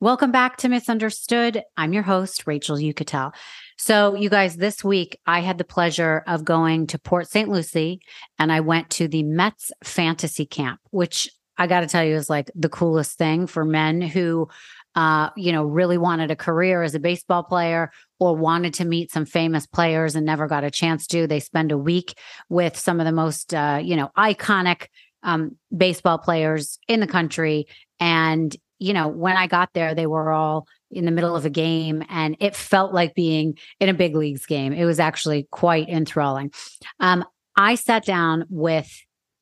Welcome back to Misunderstood. I'm your host, Rachel Uchitel. So, you guys, this week I had the pleasure of going to Port St. Lucie and I went to the Mets fantasy camp, which I got to tell you is like the coolest thing for men who, uh, you know, really wanted a career as a baseball player or wanted to meet some famous players and never got a chance to. They spend a week with some of the most, uh, you know, iconic um, baseball players in the country. And you know, when I got there, they were all in the middle of a game and it felt like being in a big leagues game. It was actually quite enthralling. Um, I sat down with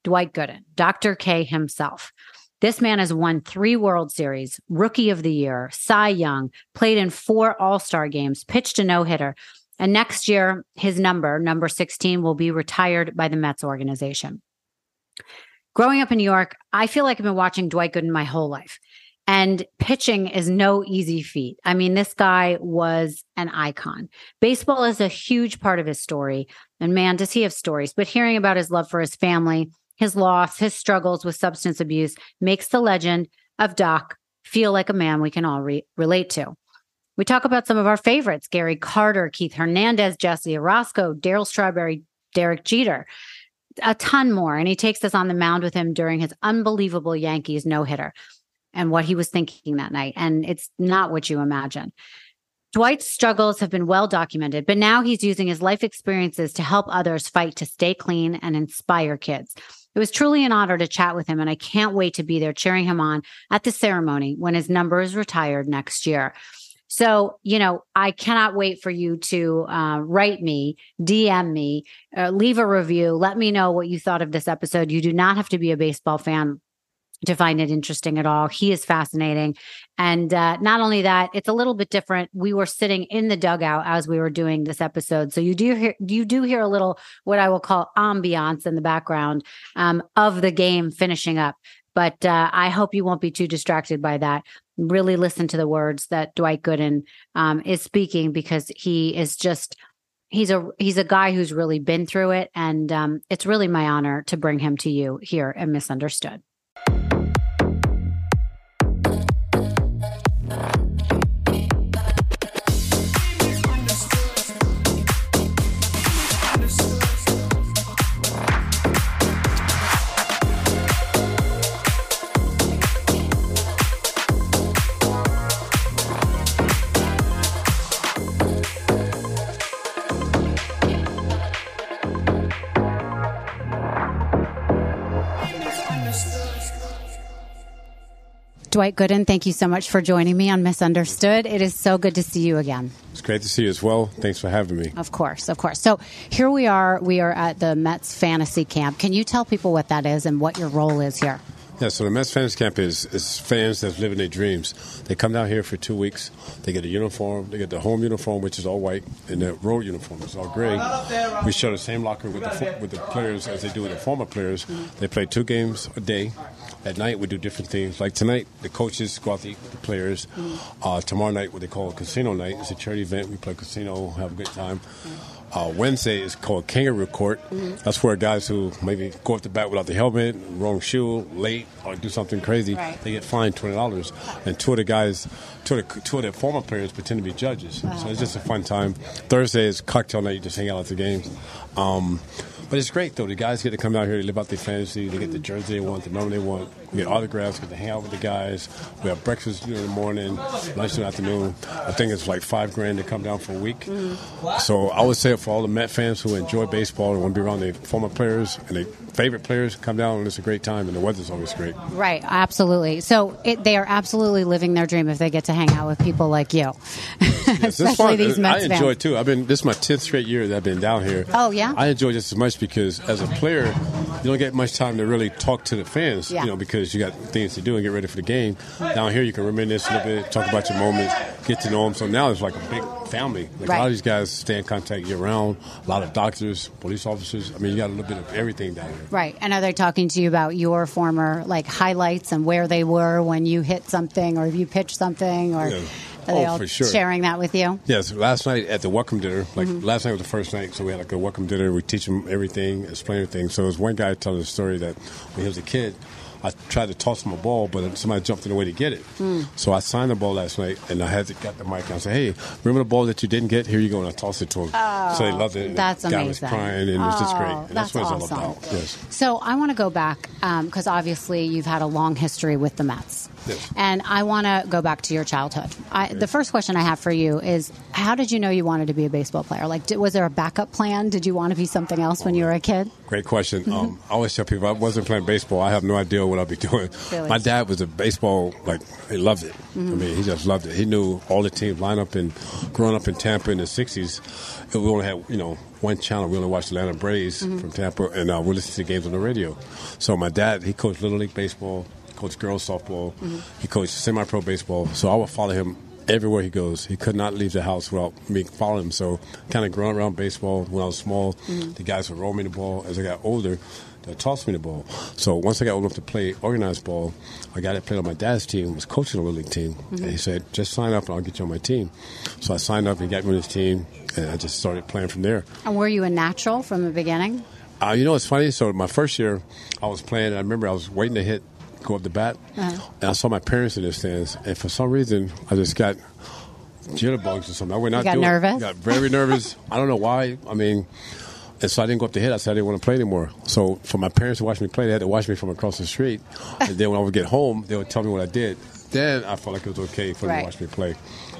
Dwight Gooden, Dr. K himself. This man has won three World Series, Rookie of the Year, Cy Young, played in four All Star games, pitched a no hitter. And next year, his number, number 16, will be retired by the Mets organization. Growing up in New York, I feel like I've been watching Dwight Gooden my whole life. And pitching is no easy feat. I mean, this guy was an icon. Baseball is a huge part of his story. And man, does he have stories. But hearing about his love for his family, his loss, his struggles with substance abuse makes the legend of Doc feel like a man we can all re- relate to. We talk about some of our favorites Gary Carter, Keith Hernandez, Jesse Orosco, Daryl Strawberry, Derek Jeter, a ton more. And he takes us on the mound with him during his unbelievable Yankees no hitter and what he was thinking that night. And it's not what you imagine. Dwight's struggles have been well documented, but now he's using his life experiences to help others fight to stay clean and inspire kids. It was truly an honor to chat with him, and I can't wait to be there cheering him on at the ceremony when his number is retired next year. So, you know, I cannot wait for you to uh, write me, DM me, uh, leave a review. Let me know what you thought of this episode. You do not have to be a baseball fan to find it interesting at all. He is fascinating. And uh, not only that, it's a little bit different. We were sitting in the dugout as we were doing this episode. So you do hear you do hear a little what I will call ambiance in the background um, of the game finishing up. But uh, I hope you won't be too distracted by that. Really listen to the words that Dwight Gooden um, is speaking because he is just he's a he's a guy who's really been through it, and um, it's really my honor to bring him to you here at Misunderstood. Dwight Gooden, thank you so much for joining me on Misunderstood. It is so good to see you again. It's great to see you as well. Thanks for having me. Of course, of course. So here we are. We are at the Mets Fantasy Camp. Can you tell people what that is and what your role is here? Yeah, so the Mets Fantasy Camp is, is fans that's living their dreams. They come down here for two weeks. They get a uniform. They get the home uniform, which is all white, and the road uniform is all gray. We share the same locker with the with the players as they do with the former players. They play two games a day. At night, we do different things. Like tonight, the coaches go out to eat with the players. Uh, tomorrow night, what they call a casino night, it's a charity event. We play casino, have a good time. Uh, Wednesday is called Kangaroo Court. Mm-hmm. That's where guys who maybe go off the bat without the helmet, wrong shoe, late, or do something crazy, right. they get fined twenty dollars. And two of the guys, two of the, two of the former players, pretend to be judges. Wow. So it's just a fun time. Thursday is cocktail night. You just hang out at the games. Um, but it's great though. The guys get to come out here, they live out their fantasy, they get the mm. jersey they want, the number they want. We get autographs, get to hang out with the guys. We have breakfast in the morning, lunch in the afternoon. I think it's like five grand to come down for a week. Mm-hmm. So I would say for all the Met fans who enjoy baseball and want to be around their former players and their favorite players, come down and it's a great time and the weather's always great. Right, absolutely. So it, they are absolutely living their dream if they get to hang out with people like you. Yes, Especially these Mets I enjoy fans. it too. I've been this is my tenth straight year that I've been down here. Oh yeah. I enjoy just as much because as a player, you don't get much time to really talk to the fans. Yeah. You know because you got things to do and get ready for the game. Down here, you can reminisce a little bit, talk about your moments, get to know them. So now it's like a big family. Like right. a lot of these guys stay in contact year round. A lot of doctors, police officers. I mean, you got a little bit of everything down here. Right. And are they talking to you about your former like highlights and where they were when you hit something or if you pitched something or? Yeah. Are they oh, all for sure. sharing that with you? Yes. Last night at the welcome dinner, like mm-hmm. last night was the first night, so we had like a welcome dinner. We teach them everything, explain everything. So there was one guy telling a story that when he was a kid, I tried to toss him a ball, but somebody jumped in the way to get it. Hmm. So I signed the ball last night, and I had to get the mic and I said, "Hey, remember the ball that you didn't get? Here you go." And I tossed it to him. so they loved it. and That's the guy was amazing. crying, and it was just Oh, great. And that's, that's what it's all about. Yes. So I want to go back because obviously you've had a long history with the Mets. Yes. And I want to go back to your childhood. I, the first question I have for you is how did you know you wanted to be a baseball player? Like, did, was there a backup plan? Did you want to be something else when you were a kid? Great question. Mm-hmm. Um, I always tell people I wasn't playing baseball. I have no idea what I'd be doing. Really? My dad was a baseball like he loved it. I mean, he just loved it. He knew all the teams line up and growing up in Tampa in the '60s. We only had you know one channel. We only watched Atlanta Braves from Tampa, and uh, we listened to games on the radio. So my dad he coached little league baseball, coached girls softball, he coached semi-pro baseball. So I would follow him everywhere he goes. He could not leave the house without me following him. So kind of growing around baseball when I was small, the guys would roll me the ball. As I got older, they tossed me the ball. So once I got old enough to play organized ball, a guy that played on my dad's team was coaching a little league team. And he said, just sign up and I'll get you on my team. So I signed up and got me on his team, and I just started playing from there. And were you a natural from the beginning? Uh, you know, it's funny. So my first year, I was playing. I remember I was waiting to hit, go up the bat, Uh-huh. and I saw my parents in the stands. And for some reason, I just got jitterbugs or something. I would not got do nervous? Got very nervous. I don't know why. I mean, and so I didn't go up to hit. I said I didn't want to play anymore. So for my parents to watch me play, they had to watch me from across the street. and then when I would get home, they would tell me what I did. Then I felt like it was okay for them to watch me play.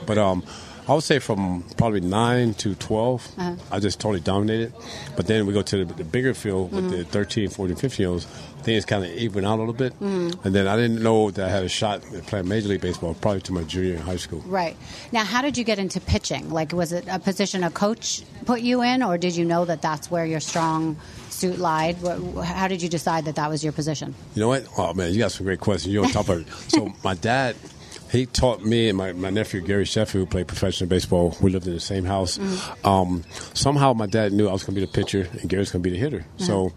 But um, I would say from probably nine to 12, Uh-huh. I just totally dominated. But then we go to the, the bigger field with Mm-hmm. the 13, 14, 15 year olds. Things kind of even out a little bit. Mm-hmm. And then I didn't know that I had a shot at playing Major League Baseball probably to my junior in high school. Right. Now, how did you get into pitching? Like, was it a position a coach put you in, or did you know that that's where your strong suit lied? How did you decide that that was your position? You know what? Oh man, you got some great questions. You're on top of it. So my dad, he taught me and my, my nephew Gary Sheffield, who played professional baseball. We lived in the same house. Um, somehow my dad knew I was going to be the pitcher and Gary's going to be the hitter. So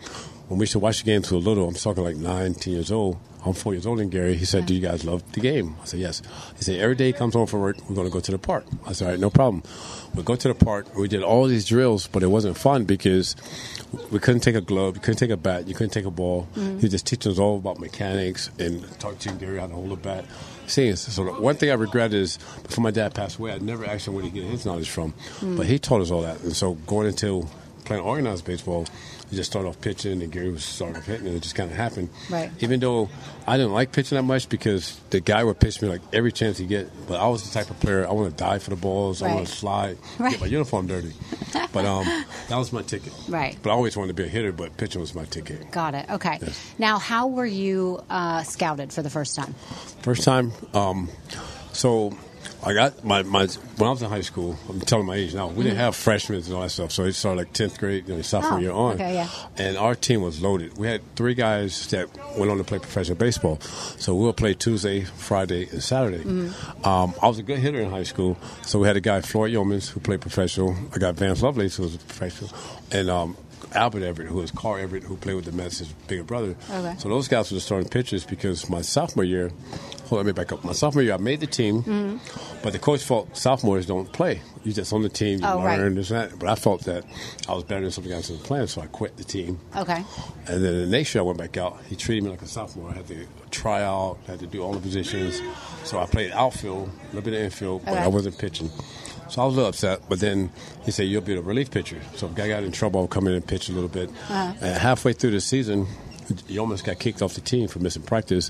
when we used to watch the games, we a little. I'm talking like nine, ten years old. I'm four years old than Gary. He said, "Do you guys love the game?" I said, "Yes." He said, "Every day he comes home from work, we're going to go to the park." I said, "All right, no problem." We go to the park. We did all these drills, but it wasn't fun because we couldn't take a glove, you couldn't take a bat, you couldn't take a ball. Mm-hmm. He just teaching us all about mechanics and talk to Gary how to hold a bat. Seeing so one thing I regret is before my dad passed away, I never asked him where he get his knowledge from, mm. but he taught us all that. And so going into playing organized baseball, you just start off pitching, and Gary was starting off hitting, and it just kind of happened. Right. Even though I didn't like pitching that much because the guy would pitch me like every chance he get, but I was the type of player I want to die for the balls, I want to slide, Right. get my uniform dirty. but um, that was my ticket. Right. But I always wanted to be a hitter, but pitching was my ticket. Got it. Okay. Yes. Now, how were you uh, scouted for the first time? First time, um, so I got my, my when I was in high school. I'm telling my age now. We didn't have freshmen and all that stuff, so it started like tenth grade, you know, sophomore Mm-hmm. Oh, year on. okay, yeah. And our team was loaded. We had three guys that went on to play professional baseball. So we would play Tuesday, Friday, and Saturday. Mm-hmm. Um, I was a good hitter in high school, so we had a guy Floyd Youmans who played professional. I got Vance Lovelace who was a professional, and um, Albert Everett, who was Carl Everett, who played with the Mets, his bigger brother. Okay. So those guys were the starting pitchers because my sophomore year, hold on, let me back up. My sophomore year, I made the team, Mm-hmm. but the coach felt sophomores don't play. You just on the team, you Oh, right. this and that. But I felt that I was better than some of the guys in the playing, so I quit the team. Okay. And then the next year I went back out. He treated me like a sophomore. I had to try out, had to do all the positions. So I played outfield, a little bit of infield, but Okay. I wasn't pitching. So I was a little upset. But then he said, You'll be the relief pitcher. So if I got in trouble, I'll in and pitch a little bit. Uh-huh. And halfway through the season, he almost got kicked off the team for missing practice.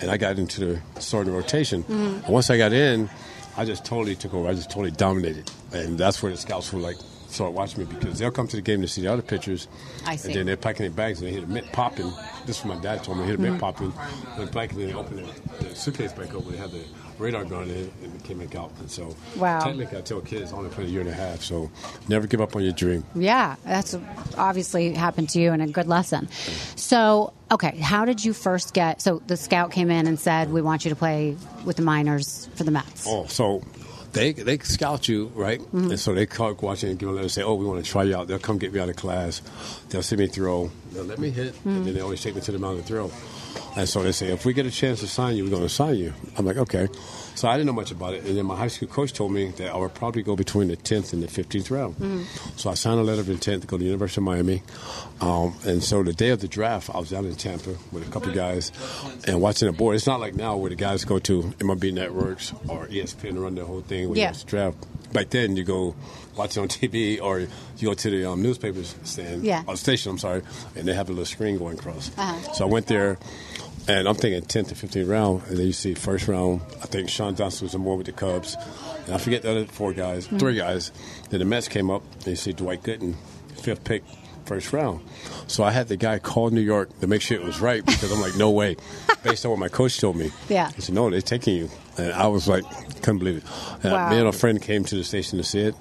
And I got into the starting rotation. Mm-hmm. And once I got in, I just totally took over. I just totally dominated. And that's where the scouts were like, start watching me because they'll come to the game to see the other pitchers. I see. And then they're packing their bags and they hit a mint popping. This is what my dad told me. Hit a Mm-hmm. mint popping. Blanket, then they open the, the suitcase back over. They have the radar gun in it and it came back out. And so, Wow. technically, I tell kids I only played a year and a half. So, never give up on your dream. Yeah, that's obviously happened to you and a good lesson. So, okay, how did you first get? So the scout came in and said, "We want you to play with the minors for the Mets." Oh, so they they scout you, right? Mm-hmm. And so they call watching and give a letter and say, "Oh, we want to try you out." They'll come get me out of class. They'll see me throw. They'll let me hit, Mm-hmm. and then they always take me to the mound to throw. And so they say, if we get a chance to sign you, we're going to sign you. I'm like, okay. So I didn't know much about it. And then my high school coach told me that I would probably go between the 10th and the 15th round. Mm-hmm. So I signed a letter of intent to go to the University of Miami. Um, and so the day of the draft, I was down in Tampa with a couple of guys and watching the board. It's not like now where the guys go to MLB Networks or ESPN to run the whole thing when yeah. draft. Back then, you go watch it on TV or you go to the um, newspapers stand, yeah. or the station, I'm sorry, and they have a little screen going across. Uh-huh. So I went there and I'm thinking 10th to 15th round, and then you see first round. I think Shawon Dunston was more with the Cubs, and I forget the other four guys, mm-hmm. three guys. Then the Mets came up, and you see Dwight Gooden, fifth pick, first round. So I had the guy call New York to make sure it was right because I'm like, no way, based on what my coach told me. Yeah. He said, no, they're taking you. And I was like, couldn't believe it. And wow. Me and a friend came to the station to see it.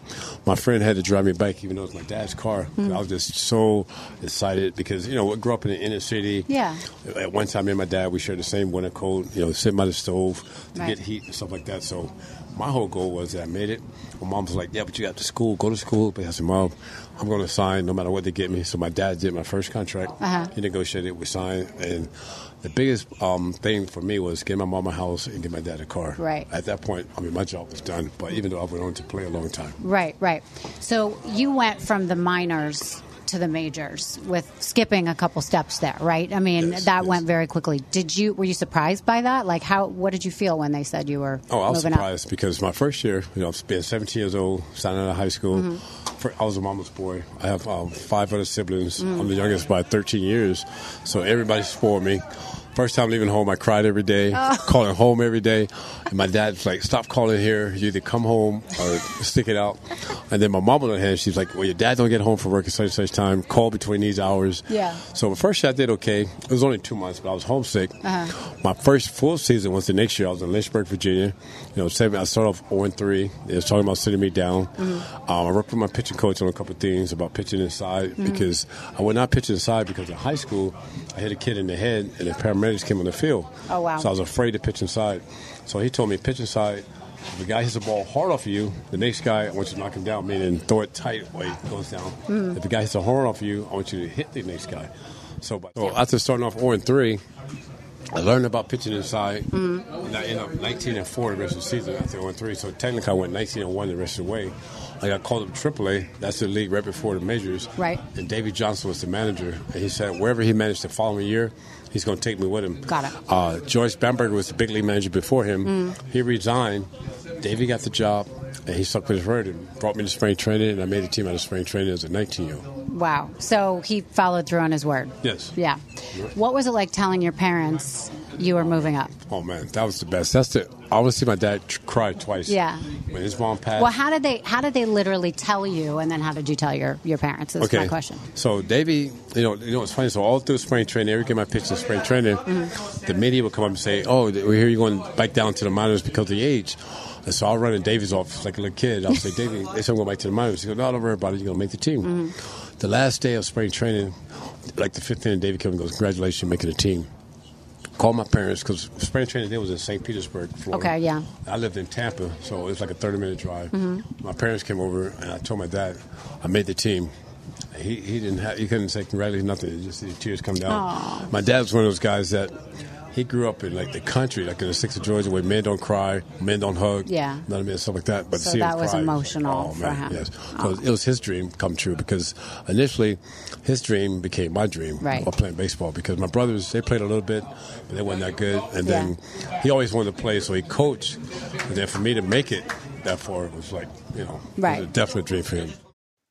My friend had to drive me back, even though it was my dad's car. Mm. I was just so excited because, you know, I grew up in the inner city. Yeah. At one time, me and my dad, we shared the same winter coat, you know, sitting by the stove to right. get heat and stuff like that. So my whole goal was that I made it. My mom was like, yeah, but you got to school, go to school. But I said, Mom, I'm going to sign no matter what they get me. So my dad did my first contract. Uh-huh. He negotiated, we signed. And the biggest um, thing for me was get my mom a house and get my dad a car. Right. At that point, I mean, my job was done. But even though I went on to play a long time. Right, right. So you went from the minors to the majors with skipping a couple steps there, right? I mean, yes, that yes. went very quickly. Did you were you surprised by that? Like, how what did you feel when they said you were? Oh, I was surprised up? because my first year, you know, being 17 years old, signing out of high school. Mm-hmm. I was a mama's boy. I have um, five other siblings. Mm-hmm. I'm the youngest by 13 years, so everybody spoiled me. First time leaving home, I cried every day, oh. calling home every day. And my dad's like, stop calling here. You either come home or stick it out. And then my mom on the hand, she's like, well, your dad don't get home from work at such and such time. Call between these hours. Yeah. So the first year I did okay. It was only two months, but I was homesick. Uh-huh. My first full season was the next year. I was in Lynchburg, Virginia. You know, seven, I started off 0 3. They was talking about sitting me down. Mm-hmm. Um, I worked with my pitching coach on a couple of things about pitching inside mm-hmm. because I would not pitch inside because in high school, I hit a kid in the head and the paramedics came on the field. Oh, wow. So I was afraid to pitch inside. So he told me, pitch inside. If the guy hits the ball hard off of you, the next guy, I want you to knock him down, meaning throw it tight while he goes down. Mm. If the guy hits a horn off of you, I want you to hit the next guy. So, so after starting off 0 and 3, I learned about pitching inside. Mm-hmm. And I ended up 19 and 4 the rest of the season after 0 and 3. So technically, I went 19 and 1 the rest of the way. I got called up to AAA. That's the league right before the majors. Right. And Davey Johnson was the manager. And he said wherever he managed the following year, he's going to take me with him. Got it. Uh, George Bamberger was the big league manager before him. Mm. He resigned. Davey got the job, and he stuck with his word and brought me to spring training, and I made a team out of spring training as a 19 year old. Wow. So he followed through on his word. Yes. Yeah. What was it like telling your parents you were moving up? Oh man, that was the best. That's the. I to see my dad cry twice. Yeah. When his mom passed. Well, how did they? How did they literally tell you, and then how did you tell your your parents? That's okay. my question. So Davey, you know, you know, it's funny. So all through spring training, every game I pitched in spring training, mm-hmm. the media would come up and say, "Oh, we hear you going back down to the minors because of the age." And so I'll run in Davey's office like a little kid. I'll say, Davey, they said I'm going back to the minors. He goes, no, don't worry about it. You're going to make the team. Mm-hmm. The last day of spring training, like the 15th, Davey came and goes, congratulations, you're making the team. Called my parents because spring training day was in St. Petersburg, Florida. Okay, yeah. I lived in Tampa, so it was like a 30 minute drive. Mm-hmm. My parents came over, and I told my dad, I made the team. He, he didn't have, he couldn't say congratulations, nothing. Just the tears come down. Aww. My dad was one of those guys that he grew up in like the country, like in the six of Georgia, where men don't cry, men don't hug, yeah, none of it, stuff like that. But so see that him was cry, emotional oh, for man, him. Yes, oh. it was his dream come true because initially his dream became my dream right. of playing baseball because my brothers they played a little bit, but they weren't that good, and then yeah. he always wanted to play, so he coached, and then for me to make it that far it was like you know, right. a definite dream for him.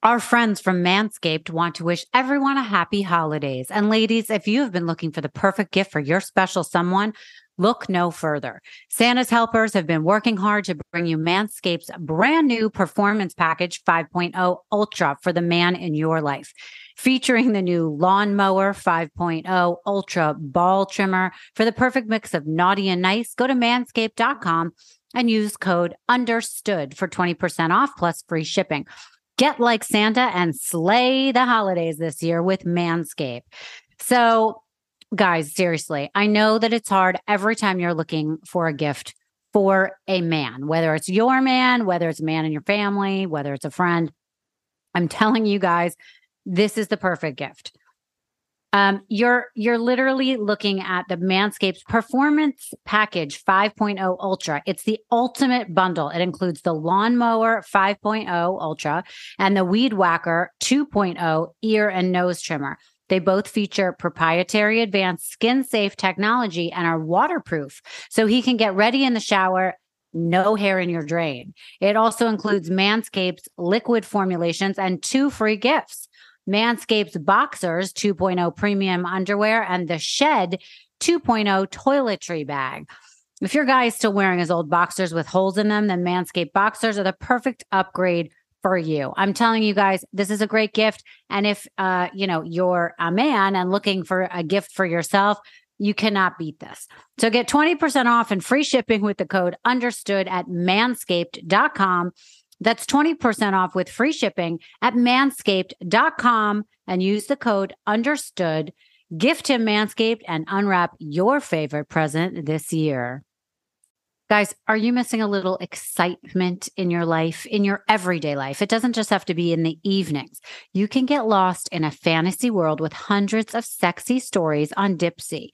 Our friends from Manscaped want to wish everyone a happy holidays. And ladies, if you have been looking for the perfect gift for your special someone, Look no further. Santa's helpers have been working hard to bring you Manscaped's brand new Performance Package 5.0 Ultra for the man in your life. Featuring the new Lawnmower 5.0 Ultra Ball Trimmer for the perfect mix of naughty and nice, go to manscaped.com and use code UNDERSTOOD for 20% off plus free shipping. Get like Santa and slay the holidays this year with Manscaped. So, guys, seriously, I know that it's hard every time you're looking for a gift for a man, whether it's your man, whether it's a man in your family, whether it's a friend. I'm telling you guys, this is the perfect gift. Um, you're you're literally looking at the Manscaped Performance Package 5.0 Ultra. It's the ultimate bundle. It includes the Lawnmower 5.0 Ultra and the Weed Whacker 2.0 ear and nose trimmer. They both feature proprietary advanced skin safe technology and are waterproof, so he can get ready in the shower no hair in your drain. It also includes Manscaped's liquid formulations and two free gifts. Manscaped's Boxers 2.0 premium underwear and the Shed 2.0 toiletry bag. If your guy is still wearing his old boxers with holes in them, then Manscaped boxers are the perfect upgrade for you. I'm telling you guys, this is a great gift. And if uh, you know, you're a man and looking for a gift for yourself, you cannot beat this. So get 20% off and free shipping with the code understood at manscaped.com. That's 20% off with free shipping at manscaped.com and use the code understood. Gift him Manscaped and unwrap your favorite present this year. Guys, are you missing a little excitement in your life, in your everyday life? It doesn't just have to be in the evenings. You can get lost in a fantasy world with hundreds of sexy stories on Dipsea.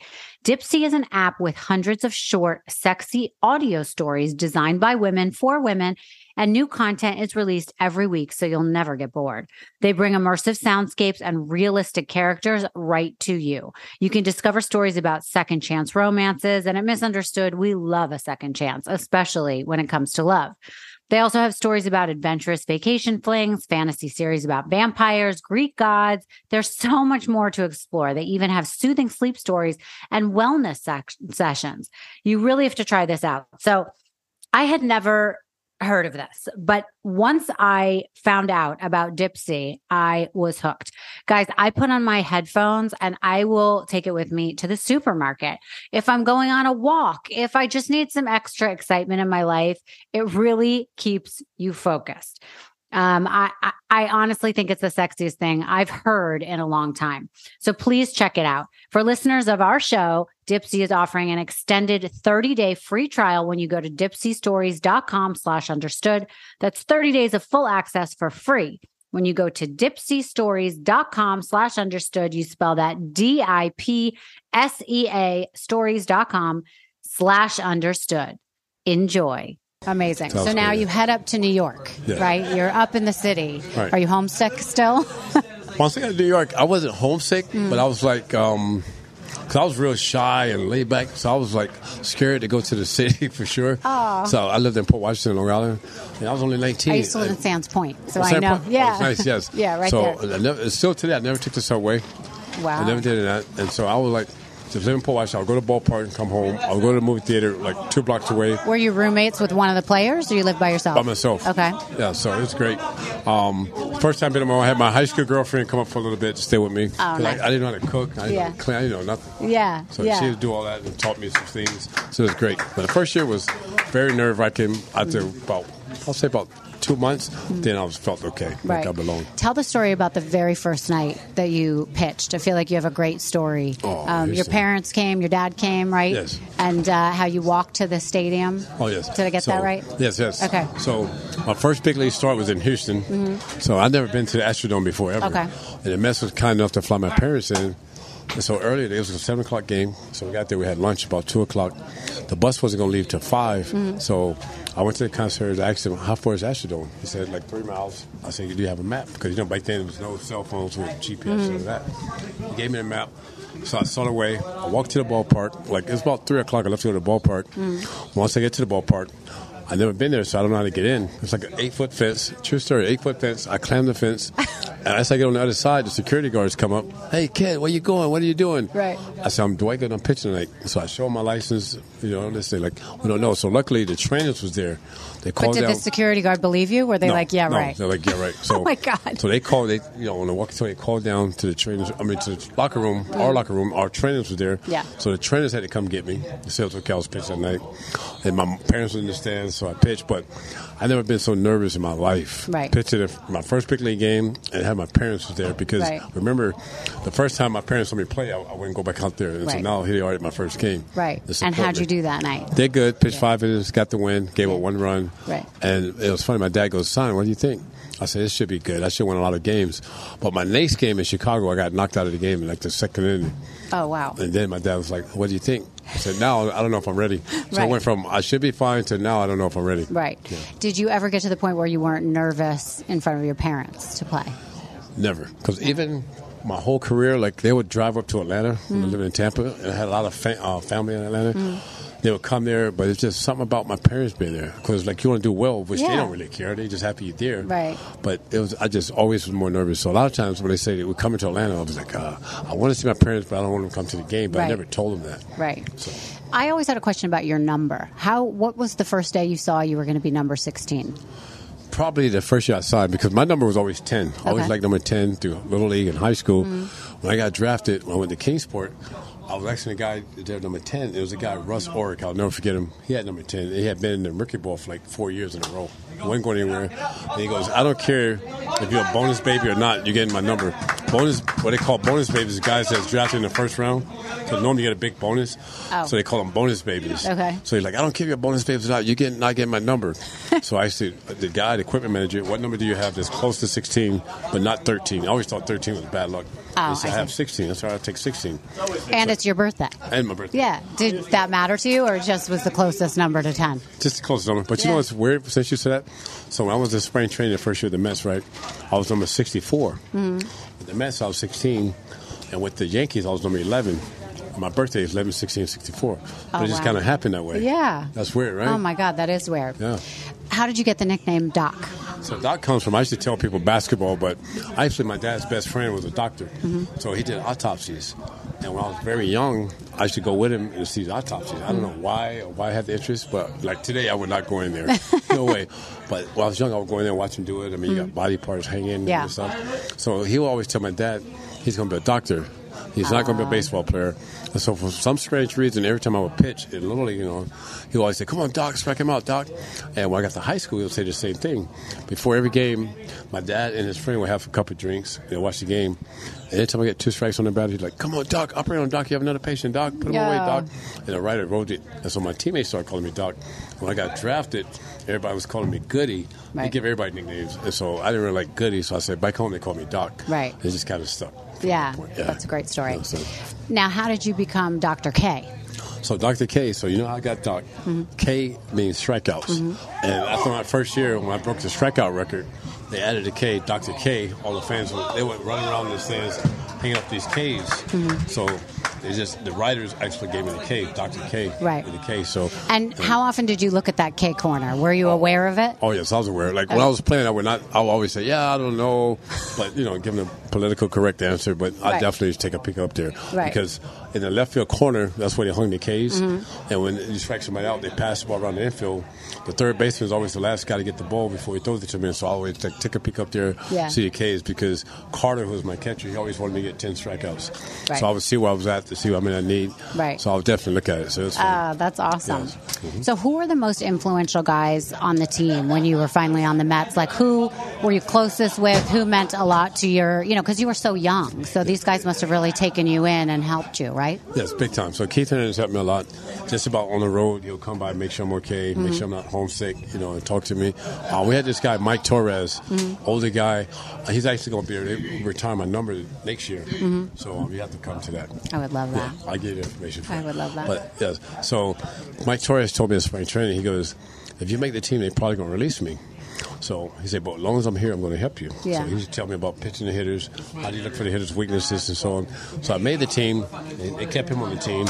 Dipsea is an app with hundreds of short, sexy audio stories designed by women for women and new content is released every week, so you'll never get bored. They bring immersive soundscapes and realistic characters right to you. You can discover stories about second chance romances, and at Misunderstood, we love a second chance, especially when it comes to love. They also have stories about adventurous vacation flings, fantasy series about vampires, Greek gods. There's so much more to explore. They even have soothing sleep stories and wellness sec- sessions. You really have to try this out. So, I had never heard of this, but once I found out about Dipsea, I was hooked. Guys, I put on my headphones and I will take it with me to the supermarket. If I'm going on a walk, if I just need some extra excitement in my life, it really keeps you focused. Um, I, I, I honestly think it's the sexiest thing I've heard in a long time. So please check it out. For listeners of our show, Dipsea is offering an extended 30-day free trial when you go to dipseastories.com slash understood. That's 30 days of full access for free. When you go to dipseastories.com slash understood, you spell that D-I-P-S-E-A stories.com slash understood. Enjoy. Amazing. Sounds so now great. you head up to New York, Yeah. right? You're up in the city. Right. Are you homesick still? Once I got to New York, I wasn't homesick, Mm. but I was like, um 'cause I was real shy and laid back, so I was like scared to go to the city for sure. So I lived in Port Washington, Long Island, and I was only 19. I used to live in Sands Point, so I know. Point? Oh, Yeah. it's nice, yes. yeah, right so there. I never, still today, I never took the subway. Wow. I never did that, and so I was like, just live in Port I'll go to the ballpark and come home. I'll go to the movie theater like two blocks away. Were you roommates with one of the players, or you lived by yourself? By myself. Okay. Yeah, so it's great. Um, first time been my I had my high school girlfriend come up for a little bit to stay with me. Oh, nice. I, I didn't know how to cook. I didn't know how Yeah. to clean. I didn't know nothing. Yeah. So yeah. she would do all that and taught me some things. So it was great. But the first year was very nerve wracking. After about, I'll say about two months, then I was felt okay. Like. Right. I belonged. Tell the story about the very first night that you pitched. I feel like you have a great story. Oh, um, your parents came, your dad came, right? Yes. And uh, how you walked to the stadium. Oh yes. Did I get So- that right? Yes, yes. Okay. Mm-hmm. So my first big league start was in Houston. So I'd never been to the Astrodome before ever. Okay. And the Mets was kind enough to fly my parents in. And so earlier, it was a seven o'clock game. So we got there, we had lunch about two o'clock. The bus wasn't going to leave till 5 Mm-hmm. So I went to the concierge. I asked him, "How far is Astrodome?" He said, "Like three miles." I said, You "Do have a map?" Because you know back then there was no cell phones with GPS or that. He gave me the map. So I saw the way. I walked to the ballpark. Like it was about three o'clock. I left to go to the ballpark. Once I get to the ballpark, I've never been there, so I don't know how to get in. It's like an eight foot fence. True story, eight foot fence. I climb the fence, and as I get on the other side, the security guards come up. Hey, kid, where you going? What are you doing? Right. I said, I'm Dwight Gooden. I'm pitching tonight. So I show them my license. You know, they say like, we don't know. So luckily, the trainers was there. They But did the security guard believe you? Were they No, like, yeah, no. right? They're like, yeah, right. So, Oh, my God. So they called. They, you know, on the walkie-talkie, they called down to the trainers. I mean, to the locker room. Our locker room. Our trainers were there. Yeah. So the trainers had to come get me. The sales okay, I was that night, and my parents were in the stands, so I pitched. But I never been so nervous in my life. Right. Pitching the- my first big league game and had my parents was there because Right. remember the first time my parents let me play, I, I wouldn't go back out there, and so Right. now here they are at my first game. Right. And how'd you do that night? They're good. Pitched five innings, got the win, gave up one run. Right. And it was funny. My dad goes, "Son, what do you think?" I said, this should be good. I should win a lot of games. But my next game in Chicago, I got knocked out of the game in like the second inning. Oh, wow. And then my dad was like, what do you think? I said, now I don't know if I'm ready. So I went from I should be fine to now I don't know if I'm ready. Right. Yeah. Did you ever get to the point where you weren't nervous in front of your parents to play? Never. Because even my whole career, like they would drive up to Atlanta when Mm. I lived in Tampa, and I had a lot of fa- uh, family in Atlanta. They would come there, but it's just something about my parents being there. Because like you want to do well, which they don't really care. They just happy you're there. Right. But it was I just always was more nervous. So a lot of times when they say they would come into Atlanta, I was like, uh, I want to see my parents, but I don't want them to come to the game. But I never told them that. Right. So I always had a question about your number. How? What was the first day you saw you were going to be number sixteen? probably the first year outside because my number was always 10. I always Okay. liked number 10 through Little League and high school. Mm-hmm. When I got drafted, when I went to Kingsport, I was actually a guy there, number 10. It was a guy, Russ Oric. I'll never forget him. He had number 10. He had been in the Mercury Ball for like four years in a row. He wasn't going anywhere. And he goes, I don't care if you're a bonus baby or not, you're getting my number. Bonus, what they call bonus babies is guys that's drafted in the first round. So normally you get a big bonus. Oh. So they call them bonus babies. Okay. So he's like, I don't care if you're a bonus baby or not, you're getting, not getting my number. so I said, the guy, the equipment manager, what number do you have that's close to 16 but not 13? I always thought 13 was bad luck. Oh, I I have see. 16. That's why I take 16. And it's your birthday. And my birthday. Yeah. Did that matter to you, or just was the closest number to ten? Just the closest number. But you Yeah. know what's weird since you said that? So when I was in spring training the first year at the Mets, right, I was number 64. Mm-hmm. The Mets, I was 16. And with the Yankees, I was number 11. My birthday is 11, 16, 64. But Oh, it just wow. kind of happened that way. Yeah. That's weird, right? Oh my God, that is weird. Yeah. How did you get the nickname Doc? So that comes from I used to tell people basketball, but actually my dad's best friend was a doctor, mm-hmm. so he did autopsies. And when I was very young, I used to go with him and see the autopsies. I don't mm-hmm. know why or why I had the interest, but like today I would not go in there, no way. But when I was young, I would go in there and watch him do it. I mean, you got mm-hmm. body parts hanging Yeah. and stuff. So he would always tell my dad he's going to be a doctor. He's not going to be a ah. baseball player. And so for some strange reason, every time I would pitch it literally, you know, he would always say, come on, Doc, strike him out, Doc. And when I got to high school, he would say the same thing. Before every game, my dad and his friend would have a couple of drinks. They'd watch the game. And every time I get two strikes on the bat, he's like, come on, Doc, operate on Doc. You have another patient, Doc. Put him away, Doc. And the writer wrote it. And so my teammates started calling me Doc. When I got drafted, everybody was calling me Goody. They give everybody nicknames. And so I didn't really like Goody, so I said, back home, they call me Doc. Right. It just kind of stuck. From Yeah, that's a great story. Yeah, so- Now, how did you become Dr. K? so Dr. K, so you know how I got Doc. Mm-hmm. K means strikeouts. Mm-hmm. And after my first year, when I broke the strikeout record, they added a K, Dr. K. All the fans, they went running around the stands, hanging up these Ks. Mm-hmm. So they just, the writers actually gave me the K, Dr. K. Right. The K, so. And how often did you look at that K corner? Were you aware of it? Oh yes, I was aware. Like when I was playing, I would not. I would always say, "Yeah, I don't know," but you know, give them political correct answer. But I Right. definitely take a pick up there Right. because in the left field corner, that's where they hung the K's. Mm-hmm. And when you strike somebody out, they pass the ball around the infield. The third baseman is always the last guy to get the ball before he throws it to me. So I always take, take a pick up there, Yeah. see the K's because Carter, who was my catcher, he always wanted me to get ten strikeouts. Right. So I would see where I was at to see what I mean I need. Right. So I would definitely look at it. So it's. Uh, that's awesome. Yes. Mhm. So, who were the most influential guys on the team when you were finally on the Mets? Like, who were you closest with? Who meant a lot to your, you know, because you were so young. So, these guys must have really taken you in and helped you, right? Yes, big time. So Keith Hernandez helped me a lot. Just about on the road, he'll come by, make sure I'm okay, make sure I'm not homesick, you know, and talk to me. Uh, we had this guy, Mike Torrez, older guy. Uh, he's actually going to be retire my number next year. So um, you have to come to that. I would love that. I'll give you information for I would love that. But yes, so Mike Torrez told me in spring training, he goes, if you make the team, they're probably going to release me. So he said, but as long as I'm here, I'm going to help you. Yeah. So he used to tell me about pitching the hitters, how do you look for the hitters' weaknesses, and so on. So I made the team. They, they kept him on the team.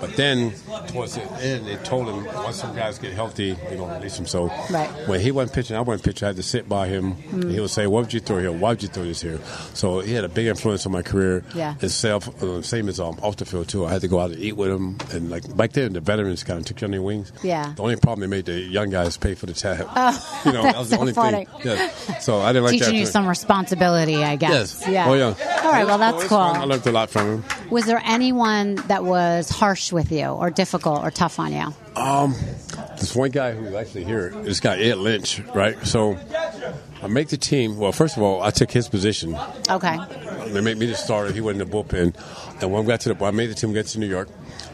But then, towards the end, they told him once some guys get healthy, they're going to release him. So Right. when he wasn't pitching, I wasn't pitching. I had to sit by him. Mm. He would say, "What would you throw here? Why would you throw this here?" So he had a big influence on my career. Yeah. Itself, uh, same as um, off the field too. I had to go out and eat with him, and like back then, the veterans kind of took you on their wings. Yeah. The only problem they made the young guys pay for the tab. Oh. you know, was the so only funny. thing. Yeah. So I didn't like Teaching that. you some responsibility, I guess. Yes. Yeah. Oh yeah. All right. Well, that's cool. I learned a lot from him. Was there anyone that was harsh with you, or difficult, or tough on you? Um, This one guy who's actually here, this guy Ed Lynch, right? So I make the team. Well, first of all, I took his position. Okay. They made me the starter. He wasn't in the bullpen. And when we got to the, I made the team, got to New York.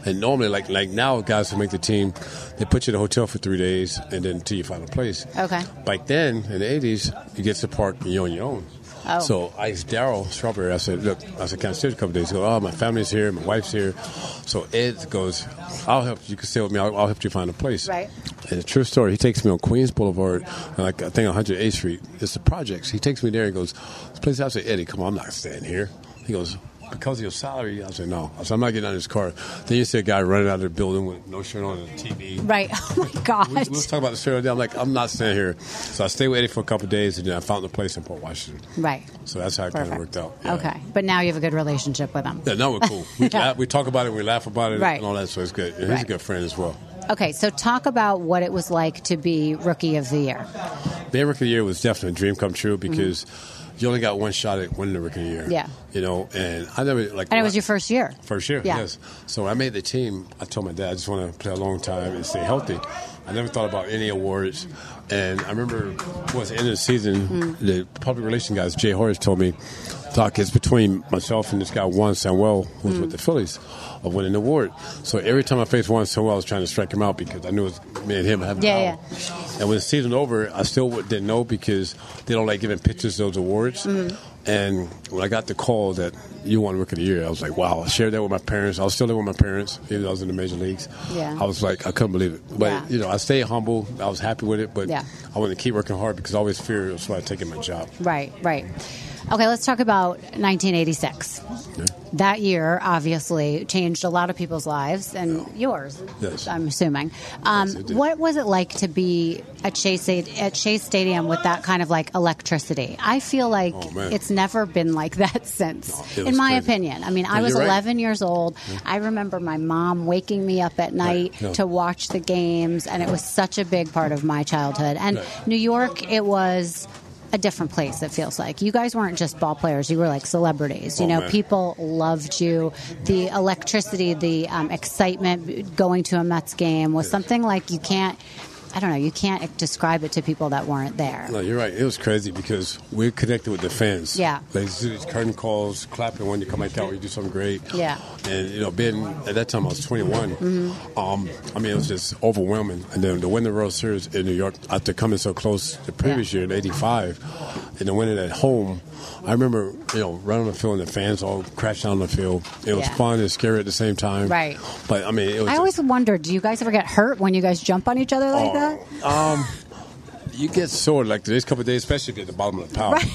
And normally, like like now, guys who make the team, they put you in a hotel for three days, and then until you find a place. Okay. Back then, in the '80s, you get to park and you're on your own. Oh. So I asked Daryl Strawberry. I said, "Look, I said, can I stay a couple days?" He goes, "Oh, my family's here, my wife's here." So Ed goes, "I'll help. You You can stay with me. I'll, I'll help you find a place." Right. And a true story. He takes me on Queens Boulevard, like I think 108th Street. It's the projects. He takes me there and goes, "This place." I say, "Eddie, come on, I'm not staying here." He goes. Because of your salary, I said no. I said I'm not getting out of this car. Then you see a guy running out of the building with no shirt on and a TV. Right. Oh my God. We, let's talk about the story. I'm like, I'm not staying here. So I stayed with Eddie for a couple days, and then I found a place in Port Washington. Right. So that's how it kind of worked out. Yeah. Okay. But now you have a good relationship with him. Yeah, no, we're cool. We, Yeah. laugh, we talk about it, we laugh about it, Right. and all that. So it's good. And he's Right. a good friend as well. Okay. So talk about what it was like to be rookie of the year. Being Rookie of the Year was definitely a dream come true because you only got one shot at winning the Rookie Year. Yeah. You know, and I never like. And it was your first year. First year, Yeah. yes. So when I made the team. I told my dad I just want to play a long time and stay healthy. I never thought about any awards, and I remember towards the end of the season, Mm. the public relations guys, Jay Horwitz, told me, "Doc, it's between myself and this guy Juan Samuel, who's Mm. with the Phillies, of winning the award." So every time I faced Juan Samuel, I was trying to strike him out because I knew it was me and him having Yeah, power. And when the season over, I still didn't know because they don't like giving pitchers those awards. Mm-hmm. And when I got the call that you won Rookie of the Year, I was like, wow. I shared that with my parents. I was still living with my parents, even though I was in the major leagues. Yeah. I was like, I couldn't believe it. But, Yeah. you know, I stayed humble. I was happy with it, but Yeah. I wanted to keep working hard because I always feared that's why I taking my job. Right. Right. Okay. Let's talk about 1986. Yeah. That year obviously changed a lot of people's lives and yours. Yes. I'm assuming. Um, Yes, what was it like to be at Shea at Shea Stadium with that kind of like electricity? I feel like Oh, it's never been like that since, it in my crazy. opinion. I mean, I No, was you're right. 11 years old. I remember my mom waking me up at night No. to watch the games, and it was such a big part of my childhood. And Right. New York, it was. A different place. It feels like you guys weren't just ball players; you were like celebrities. You Oh, know, man. people loved you. The electricity, the um, excitement going to a Mets game was something like you can't. I don't know. You can't describe it to people that weren't there. No, you're right. It was crazy because we're connected with the fans. Yeah. They do these curtain calls, clapping when you come back out, when you do something great. Yeah. And, you know, being, at that time I was 21. Mm-hmm. Um, I mean, it was just overwhelming. And then to win the World Series in New York after coming so close the previous Yeah. year in 85 and then winning at home, I remember, you know, running on the field and the fans all crashed down on the field. It was Yeah. fun and scary at the same time. Right. But, I mean, it was I always wondered, do you guys ever get hurt when you guys jump on each other like that? Um, you get sore like the next couple of days, especially if you're at the bottom of the pile. Right.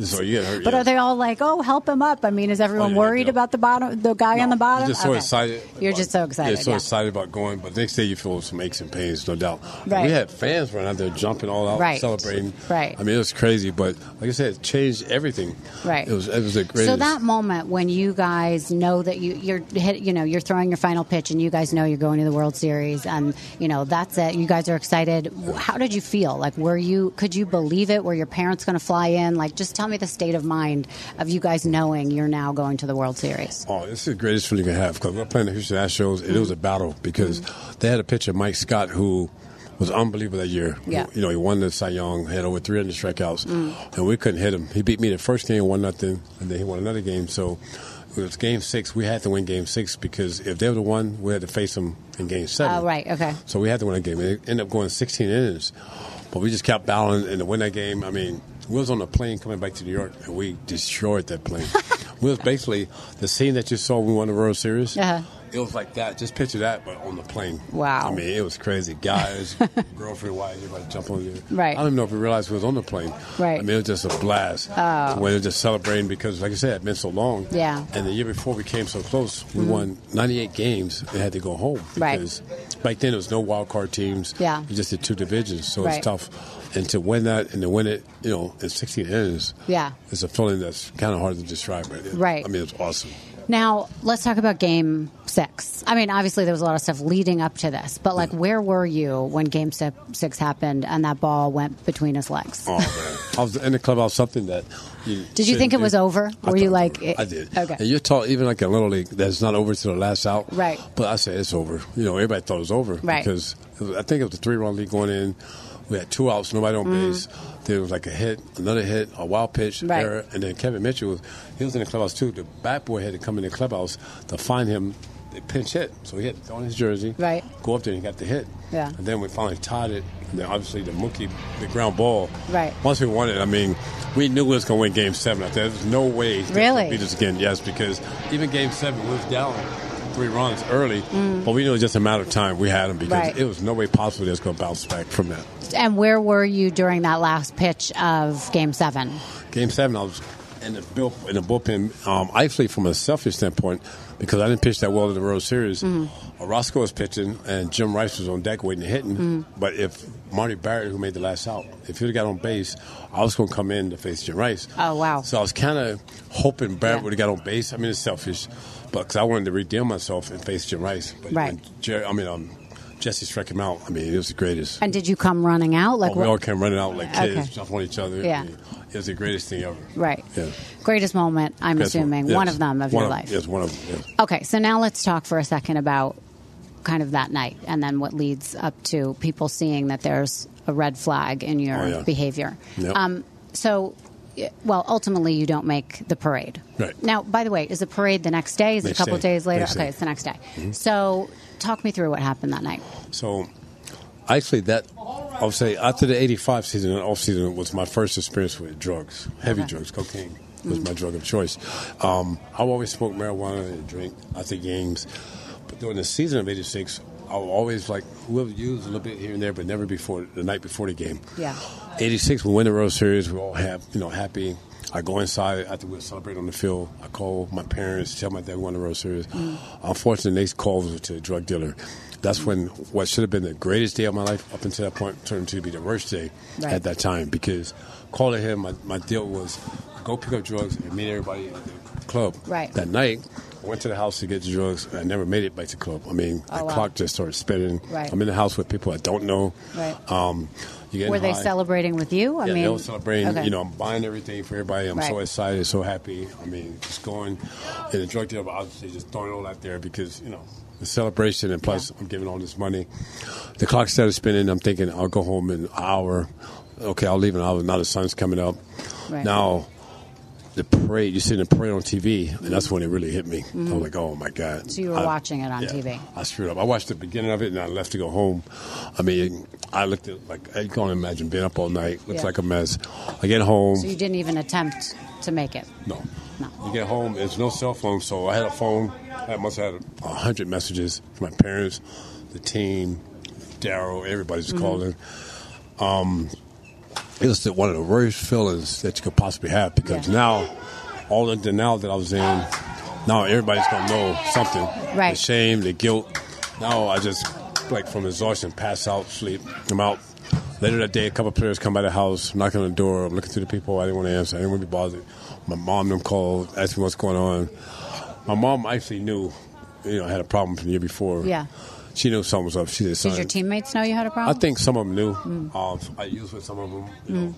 So you get hurt. But yeah. are they all like, "Oh, help him up"? I mean, is everyone Oh, worried about the bottom, the guy on the bottom? You're just so Okay. excited. You're just so excited. Yeah, so yeah. excited about going, but next day you feel some aches and pains, no doubt. Right. We had fans running out there jumping all out, Right. celebrating. Right. I mean, it was crazy, but like I said, it changed everything. Right. It was it was the greatest. So that moment when you guys know that you, you're hit, you know, you're throwing your final pitch, and you guys know you're going to the World Series, and you know that's it. You guys are excited. How did you feel? Like, were you? Could you believe it? Were your parents going to fly in? Like, just tell me the state of mind of you guys knowing you're now going to the World Series. Oh, this is the greatest feeling you can have because we're playing the Houston Astros. and It was a battle because they had a pitcher, Mike Scott, who was unbelievable that year. Yeah. You know, he won the Cy Young, had over 300 strikeouts, mm. and we couldn't hit him. He beat me the first game, one nothing, and then he won another game. So it was game six. We had to win game six because if they were the one, we had to face them in game seven. Oh, right. Okay. So we had to win a game. It ended up going 16 innings, but we just kept battling and to win that game. I mean, we was on a plane coming back to New York, and we destroyed that plane. we was basically the scene that you saw when we won the World Series. Uh-huh. It was like that. Just picture that, but on the plane. Wow. I mean, it was crazy. Guys, girlfriend, wife, everybody jump on you. Right. I don't even know if we realized we was on the plane. Right. I mean, it was just a blast. Oh. When we were just celebrating because, like I said, it been so long. Yeah. And the year before we came so close, we won 98 games and had to go home. Right. Because back then there was no wild card teams. Yeah. You just did two divisions, so Right. it's tough. And to win that and to win it, you know, in 16 innings, Yeah. it's a feeling that's kind of hard to describe. It, Right. I mean, it's awesome. Now, let's talk about game six. I mean, obviously, there was a lot of stuff leading up to this, but like, where were you when game six happened and that ball went between his legs? Oh man, I was in the clubhouse. Something that you Did you think it was do. over? I Were you like, it- I eh, did. okay. And you're taught even like a little league that's not over to the last out. Right. But I said it's over. You know, everybody thought it was over Right. because I think it was a three run lead going in. We had two outs, nobody on mm-hmm. base. There was like a hit, another hit, a wild pitch. Right. error, and then Kevin Mitchell was he was in the clubhouse too. The bat boy had to come in the clubhouse to find him they pinch hit. So he hit on his jersey. Right. Go up there and he got the hit. Yeah. And then we finally tied it. And then obviously the Mookie, the ground ball. Right. Once we won it, I mean, we knew we was going to win Game Seven. I there was no way they Really? beat us again. Yes, because even Game Seven we was down three runs early, Mm. but we knew it was just a matter of time. We had them because Right. it was no way possible they was going to bounce back from that. And where were you during that last pitch of Game Seven? Game seven, I was in the bull, in the bullpen. Um, actually, from a selfish standpoint, because I didn't pitch that well in the World Series. Mm-hmm. Orosco was pitching, and Jim Rice was on deck waiting to hit him. Mm-hmm. But if Marty Barrett, who made the last out, if he'd have got on base, I was going to come in to face Jim Rice. Oh, wow. So I was kind of hoping Barrett Yeah. would have got on base. I mean, it's selfish, but because I wanted to redeem myself and face Jim Rice. But Right. Jerry, I mean, um, Jesse struck him out. I mean, it was the greatest. And did you come running out? Like Oh, we what- all came running out like kids, Okay. jump on each other. Yeah. I mean, it was the greatest thing ever. Right. Yeah. Greatest moment, I'm That's assuming. yes. One of them of One your life. Yes, one of them. Yes. Okay, so now let's talk for a second about kind of that night and then what leads up to people seeing that there's a red flag in your Oh, yeah. behavior. Yep. Um, so, well, ultimately, you don't make the parade. Right. Now, by the way, is the parade the next day? Is it a couple day. days later? Next okay, day. it's the next day. So, talk me through what happened that night. So, actually, that I'll say after the '85 season and off season was my first experience with drugs, heavy Okay. drugs, cocaine was my drug of choice. Um, I always smoked marijuana and drink after games, but during the season of '86. I would always like we'll use a little bit here and there, but never before the night before the game. Yeah. '86, we win the World Series. We're all have you know happy. I go inside after we celebrate on the field. I call my parents, tell my dad we won the World Series. Mm. Unfortunately, they called us to a drug dealer. That's when what should have been the greatest day of my life up until that point turned to be the worst day Right. at that time because calling him, my, my deal was go pick up drugs and meet everybody at the club. Right. That night, I went to the house to get the drugs. I never made it back to the club. I mean, Oh, the wow. clock just started spinning. Right. I'm in the house with people I don't know. Right. Um, Were they high. celebrating with you? I Yeah, mean, they were celebrating. okay. You know, I'm buying everything for everybody. I'm so excited, so happy. I mean, just going and the drug dealer, obviously, just throwing it all out there because you know the celebration and plus I'm giving all this money. The clock started spinning. I'm thinking I'll go home in an hour. Okay, I'll leave in an hour. Now the sun's coming up. Right. Now the parade. You see the parade on TV, and that's when it really hit me. I was like, oh my god. Mm-hmm. So you were I- watching it on yeah, TV. I screwed up. I watched the beginning of it and I left to go home. I mean, I looked at like I can't imagine being up all night. Looks Yeah. like a mess. I get home. So you didn't even attempt to make it. no. No. You get home. There's no cell phone, so I had a phone. I must have had a hundred messages from my parents, the team, Daryl. Everybody's Mm-hmm. calling. Um, it was one of the worst feelings that you could possibly have because Yeah. now, all the denial that I was in, now everybody's gonna know something. Right. The shame, the guilt. Now I just like from exhaustion, pass out, sleep. I'm out. Later that day, a couple of players come by the house, knocking on the door. I'm looking through the people. I didn't want to answer. I didn't want to be bothered. My mom them called, asked me what's going on. My mom actually knew, you know, I had a problem from the year before. Yeah. She knew something was up. She did. Did your teammates know you had a problem? I think some of them knew. Mm. Um, I used with some of them, you know,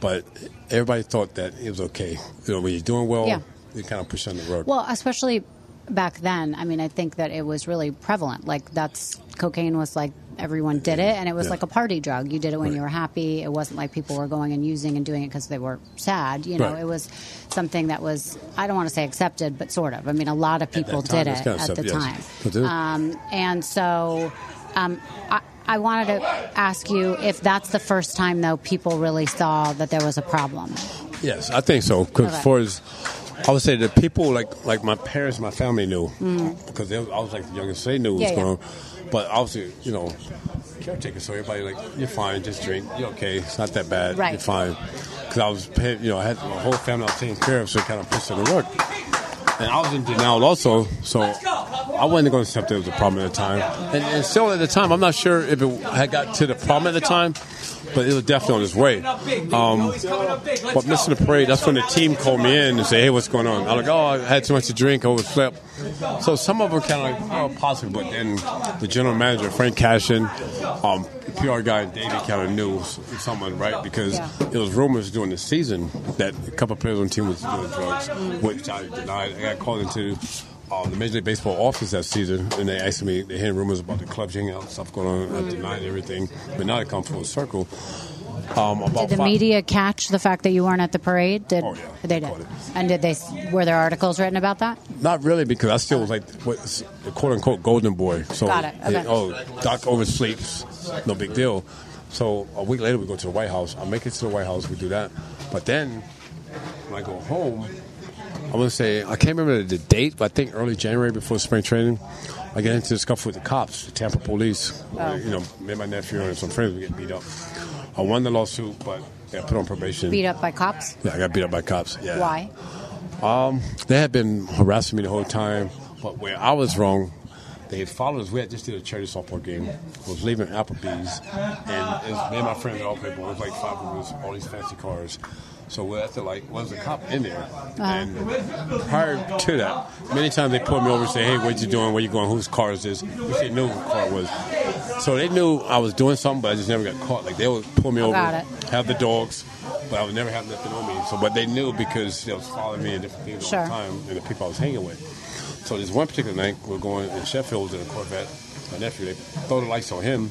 but everybody thought that it was okay. You know, when you're doing well, Yeah. you kind of push on the road. Well, especially back then. I mean, I think that it was really prevalent. Like that's cocaine was like everyone did it, and it was Yeah. like a party drug. You did it when Right. you were happy. It wasn't like people were going and using and doing it because they were sad. You know, Right. it was something that was I don't want to say accepted, but sort of. I mean, a lot of people did it at the time. yes. Um, and so. Um, I, I wanted to ask you if that's the first time, though, people really saw that there was a problem. Yes, I think so. Because Okay. for as I would say, the people like like my parents, my family knew because they, I was like the youngest. They knew what Mm. Yeah, was going on. But obviously, you know, caretaker. So everybody like, you're fine. Just drink. You're okay. It's not that bad. Right. You're fine. Because I was, paying, you know, I had my whole family I was taking care of, so it kind of pushed it to work. And I was in denial also, so I wasn't going to accept it was a problem at the time. And, and still at the time, I'm not sure if it had got to the problem at the time, but it was definitely on his way. Um, but missing the parade, that's when the team called me in and said, hey, what's going on? I'm like, oh, I had too much to drink, I overslept. So some of them kind of like, oh, possible, but then the general manager, Frank Cashen, um, the PR guy, David, kind of knew someone, right? Because Yeah. it was rumors during the season that a couple of players on the team was doing drugs, which I denied. I got called into uh, the Major League Baseball office that season, and they asked me, they hearing rumors about the clubs hanging out, stuff going on. I denied everything, but now it come full circle. Um, about Did the five- media catch the fact that you weren't at the parade? Did Oh, yeah. they They did? And did they? Were there articles written about that? Not really, because I still was like what, the quote unquote golden boy. So, Got it. Okay. oh, Doc oversleeps, no big deal. So a week later, we go to the White House. I make it to the White House. We do that, but then when I go home, I want to say I can't remember the date, but I think early January before spring training, I get into a scuffle with the cops, the Tampa police. Oh. You know, me and my nephew and some friends were getting beat up. I won the lawsuit, but I got put on probation. Beat up by cops? Yeah, I got beat up by cops. Yeah. Why? Um, they had been harassing me the whole time, but where I was wrong, they had followed us. We had just did a charity softball game. I was leaving Applebee's, and it was me and my friends all played ball. It was like five of us, all these fancy cars. So at the like, was a cop in there? And prior to that, many times they pulled me over and say, "Hey, what you doing? Where you going? Whose car is this?" Which they knew whose car was. So they knew I was doing something, but I just never got caught. Like they would pull me over, have the dogs, but I would never have nothing on me. So, but they knew because they was following me and different things Sure. all the time, and the people I was hanging with. So this one particular night, we're going in Sheffield in a Corvette. My nephew, they throw the lights on him.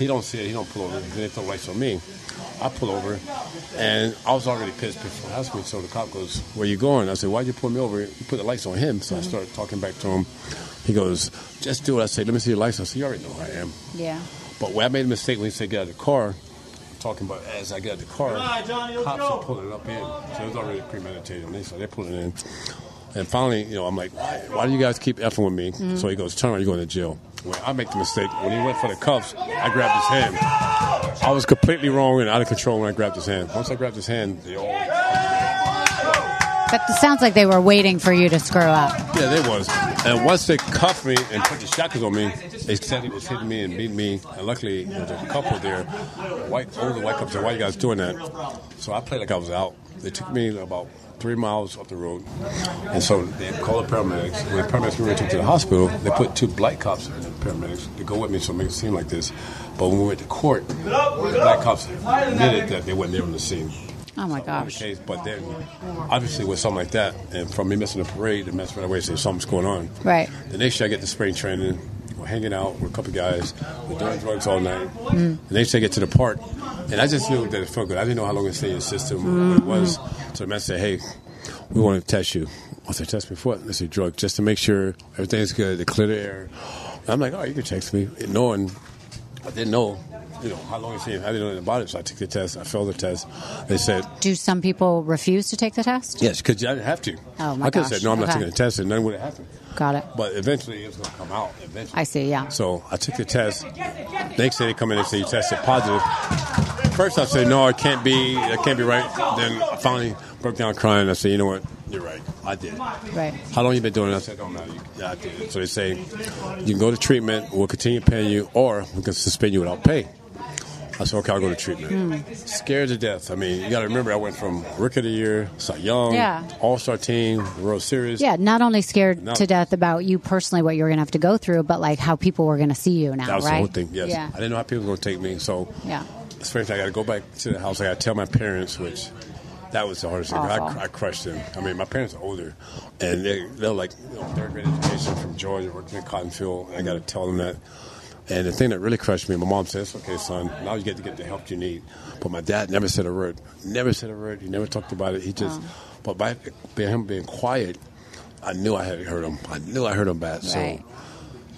He don't see it. He don't pull over. Then they throw the lights on me. I pull over, and I was already pissed before he asked me. So the cop goes, "Where you going?" I said, "Why'd you pull me over? You put the lights on him." So I mm-hmm. started talking back to him. He goes, "Just do it." I said, "Let me see your license." I said, "You already know who I am." Yeah. But when I made a mistake when he said get out of the car, talking about as I got out of the car, cops are pulling up in. So it was already premeditated. And they, so they're pulling in. And finally, you know, I'm like, why, why do you guys keep effing with me? So he goes, turn around, you're going to jail. When I make the mistake, when he went for the cuffs, I grabbed his hand. I was completely wrong and out of control when I grabbed his hand. Once I grabbed his hand, they all, But it sounds like they were waiting for you to screw up. yeah, they was. And once they cuffed me and put the shackles on me, they said he was hitting me and beating me. And luckily, there was a couple there, white older white couples said, why you guys doing that? So I played like I was out. They took me about three miles up the road. And so they called the paramedics. When the paramedics were to to the hospital, they put two black cops in the paramedics to go with me so it makes it seem like this. But when we went to court, the black cops admitted that they weren't there on the scene Oh my the gosh. case. But then, obviously, with something like that, and from me missing the parade, the mess right away say something's going on. Right. The next year, I get to spring training. We're hanging out with a couple guys. We're doing drugs all night. Mm. And they day, get to the park, and I just knew that it felt good. I didn't know how long it stayed in the system, what it was. So the man said, "Hey, we want to test you." I said, "Test me for what?" They said, "Drug, just to make sure everything's good, to clear the air." And I'm like, "Oh, you can text me," knowing I didn't know. You know how long it stayed. I didn't know anything about it, so I took the test. I failed the test. They said, Do some people refuse to take the test? Yes, because I didn't have to. Oh, my I could have said, no, I'm not Okay. taking the test, and nothing would have happened. Got it. But eventually, it's going to come out. Eventually. I see, yeah. So I took the test. Next day, they come in and say, you tested positive. First, I said, no, it can't be. It can't be right. Then I finally broke down crying. I said, you know what? You're right. I did it. Right. How long you been doing it? I said, don't matter. Yeah, I did it. So they say, you can go to treatment. We'll continue paying you, or we can suspend you without pay. I said, okay, I'll go to treatment. Hmm. Scared to death. I mean, you got to remember, I went from Rookie of the Year, Cy Young, Yeah. All Star team, World Series. Yeah, not only scared No. to death about you personally, what you were going to have to go through, but like how people were going to see you now, That was right? the whole thing. Yes, Yeah. I didn't know how people were going to take me. So, Yeah. it's especially I got to go back to the house. I got to tell my parents, which that was the hardest thing. I, I crushed them. I mean, my parents are older, and they, they're like you know, third grade education from Georgia, working in Cottonfield. And I got to tell them that. And the thing that really crushed me, my mom said, "It's okay, son. Now you get to get the help you need." But my dad never said a word. Never said a word. He never talked about it. He just, but by by him being quiet, I knew I had hurt him. I knew I hurt him bad. Right. So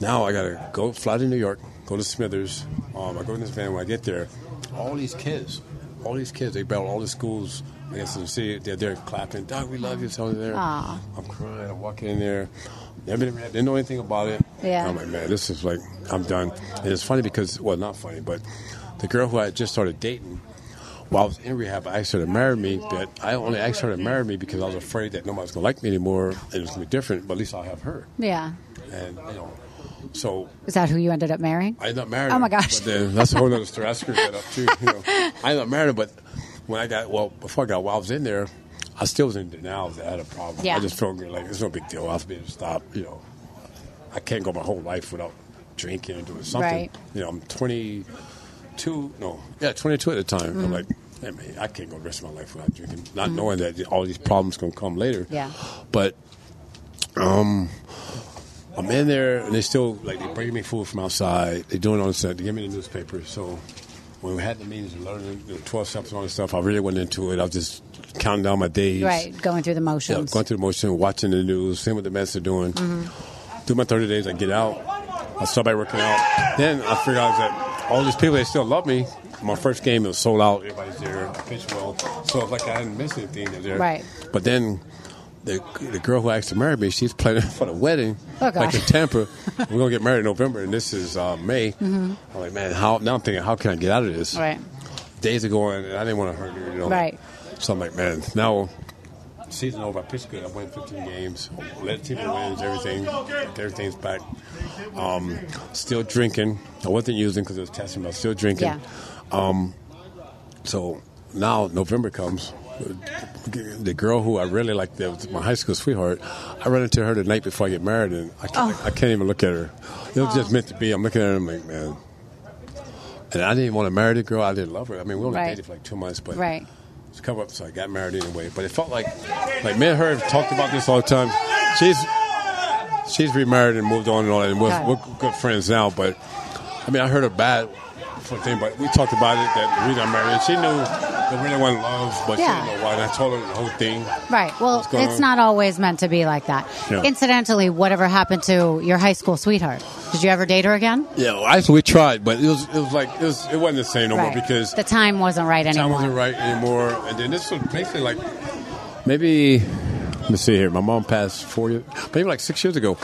now I gotta go fly to New York, go to Smithers. Um, I go in this van. When I get there, all these kids, all these kids, they battle all the schools. I guess in the city, they're there clapping. Doc, we love you. So they're there. Aw. I'm crying. I'm walking in there. Never been, didn't know anything about it. Yeah. I'm like, man, this is like, I'm done. And it's funny because, well, not funny, but the girl who I just started dating, while I was in rehab, I asked her to marry me, but I only asked her to marry me because I was afraid that nobody's gonna like me anymore, and it was gonna be different. But at least I'll have her, Yeah. and you know, so Is that who you ended up marrying? I ended up marrying. Oh, my gosh. But then that's a whole other story. I screwed that up too. You know, I ended up marrying her, but when I got well, before I got while I was in there, I still was in denial that I had a problem. Yeah. I just felt like it's no big deal. I'll be able to stop. You know, I can't go my whole life without drinking and doing something. Right. You know, I'm 22. No, yeah, 22 at the time. Mm-hmm. I'm like. Hey man, I can't go the rest of my life without drinking, not knowing that all these problems gonna come later. Yeah. But um, I'm in there, and they still like they bring me food from outside. They doing all this stuff. They give me the newspaper. So when we had the meetings and learning the 12 steps and all this stuff, I really went into it. I was just counting down my days. Right, going through the Yeah, motions. going through the motion, watching the news, seeing what the Mets are doing. Mm-hmm. Do my 30 days, I get out. I start by working out. Then I figure out that all these people, they still love me. My first game it was sold out. Everybody's there. I pitched well. So it's like I hadn't missed anything. There. Right. But then the, the girl who asked to marry me, she's planning for the wedding, Oh, like in Tampa. We're gonna get married in November, and this is uh, May. I'm like, man, how? Now I'm thinking, how can I get out of this? Mm-hmm. right. Days are going, and I didn't want to hurt her. You know. Right. So I'm like, man, now season over. I pitched good. I won 15 games, led the team to wins, everything. Everything's back. Um, still drinking. I wasn't using because it was testing, but I was still drinking. Yeah. So now November comes. The girl who I really liked, that was my high school sweetheart, I run into her the night before I get married, and I can't, Oh. I can't even look at her. It was just meant to be. I'm looking at her, I'm like, man. And I didn't even want to marry the girl. I didn't love her. I mean, we only Right. dated for like two months, but Right. it's come up, so I got married anyway. But it felt like, like me and her have talked about this all the time. She's she's remarried and moved on and all that, and we're, we're good friends now. But I mean, I heard her bad for thing, but we talked about it. That the reason I married, she knew that really wasn't love, but Yeah. she didn't know why. And I told her the whole thing. Right. Well, it's on? not always meant to be like that. Yeah. Incidentally, whatever happened to your high school sweetheart? Did you ever date her again? Yeah, well, actually, we tried, but it was it was like it was it wasn't the same no more because the time wasn't right time anymore. wasn't right anymore. And then this was basically like maybe let me see here. My mom passed four years, maybe like six years ago.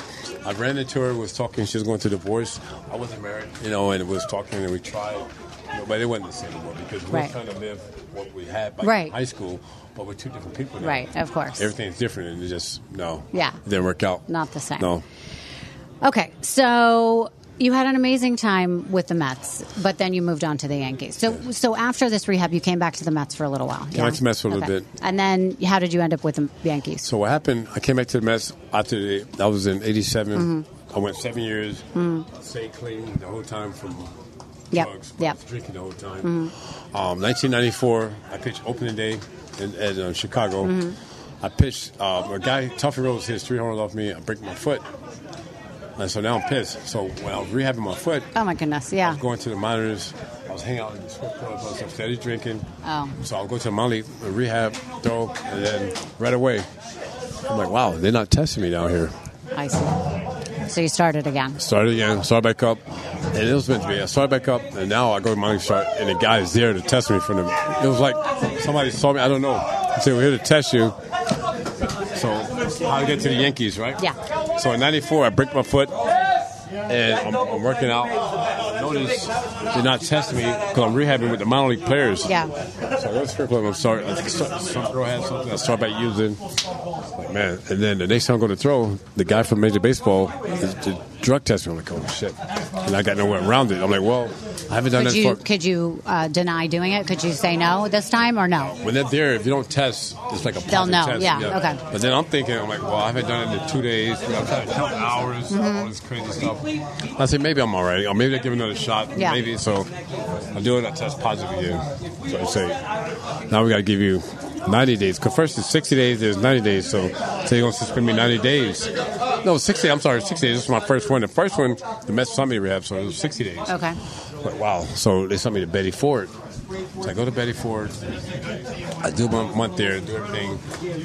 I ran into her, was talking. She was going through divorce. I wasn't married, you know, and was talking, and we tried, you know, but it wasn't the same anymore because we Right. were trying to live what we had back Right. in high school, but we're two different people. Now. Right, of course. Everything's different, and it just no, Yeah. it didn't work out. Not the same. No, Okay, so you had an amazing time with the Mets, but then you moved on to the Yankees. So, so after this rehab, you came back to the Mets for a little while. Came back to the Mets for a little bit. And then, how did you end up with the Yankees? So what happened? I came back to the Mets after the. I was in '87. Mm-hmm. I went seven years, stayed clean the whole time from Yep, drugs, yep. Mm-hmm. drinking the whole time. Um, 1994, I pitched opening day in, in uh, Chicago. Mm-hmm. I pitched um, a guy. Tuffy Rhodes hits three homers off me. I break my foot, and so now I'm pissed. So when I was rehabbing my foot, Oh my goodness, yeah. going to the minors. I was hanging out in the strip clubs. I was steady drinking. Oh. So I'll go to the league, rehab, throw, and then right away, I'm like, wow, they're not testing me down here. I see. So you started again. Started again, started back up, and it was meant to be. I started back up, and now I go to league start, and the guy is there to test me for them. It was like somebody saw me. I don't know. He said, "We're here to test you." So how to get to the Yankees, right? Yeah. So in '94, I break my foot, and I'm, I'm working out. Notice they're not testing me because I'm rehabbing with the minor league players. Yeah. So I go to strip club. I'm sorry. I start, some girl had something. I start by using. Like man, and then the next time I go to throw, the guy from Major Baseball is drug test me. I'm like, oh shit, and I got nowhere around it. I'm like, well, I haven't done Could that you for. could you uh, deny doing it? Could you say no this time or no? When they're there, if you don't test, it's like a They'll know, Test. yeah, okay. But then I'm thinking, I'm like, well, I haven't done it in two days. You know, I'm trying to count hours, Mm-hmm. all this crazy stuff. I say maybe I'm all right, or maybe they give another shot. Yeah. Maybe so. I do it. I test positive again. So I say, now we got to give you 90 days. Because first it's 60 days, there's 90 days. So, so you're going to suspend me 90 days. No, 60. I'm sorry, 60 days. This was my first one. The first one, the Mets sent me rehab, so it was 60 days. Okay. But wow. So they sent me to Betty Ford. So I go to Betty Ford. I do my month there, do everything,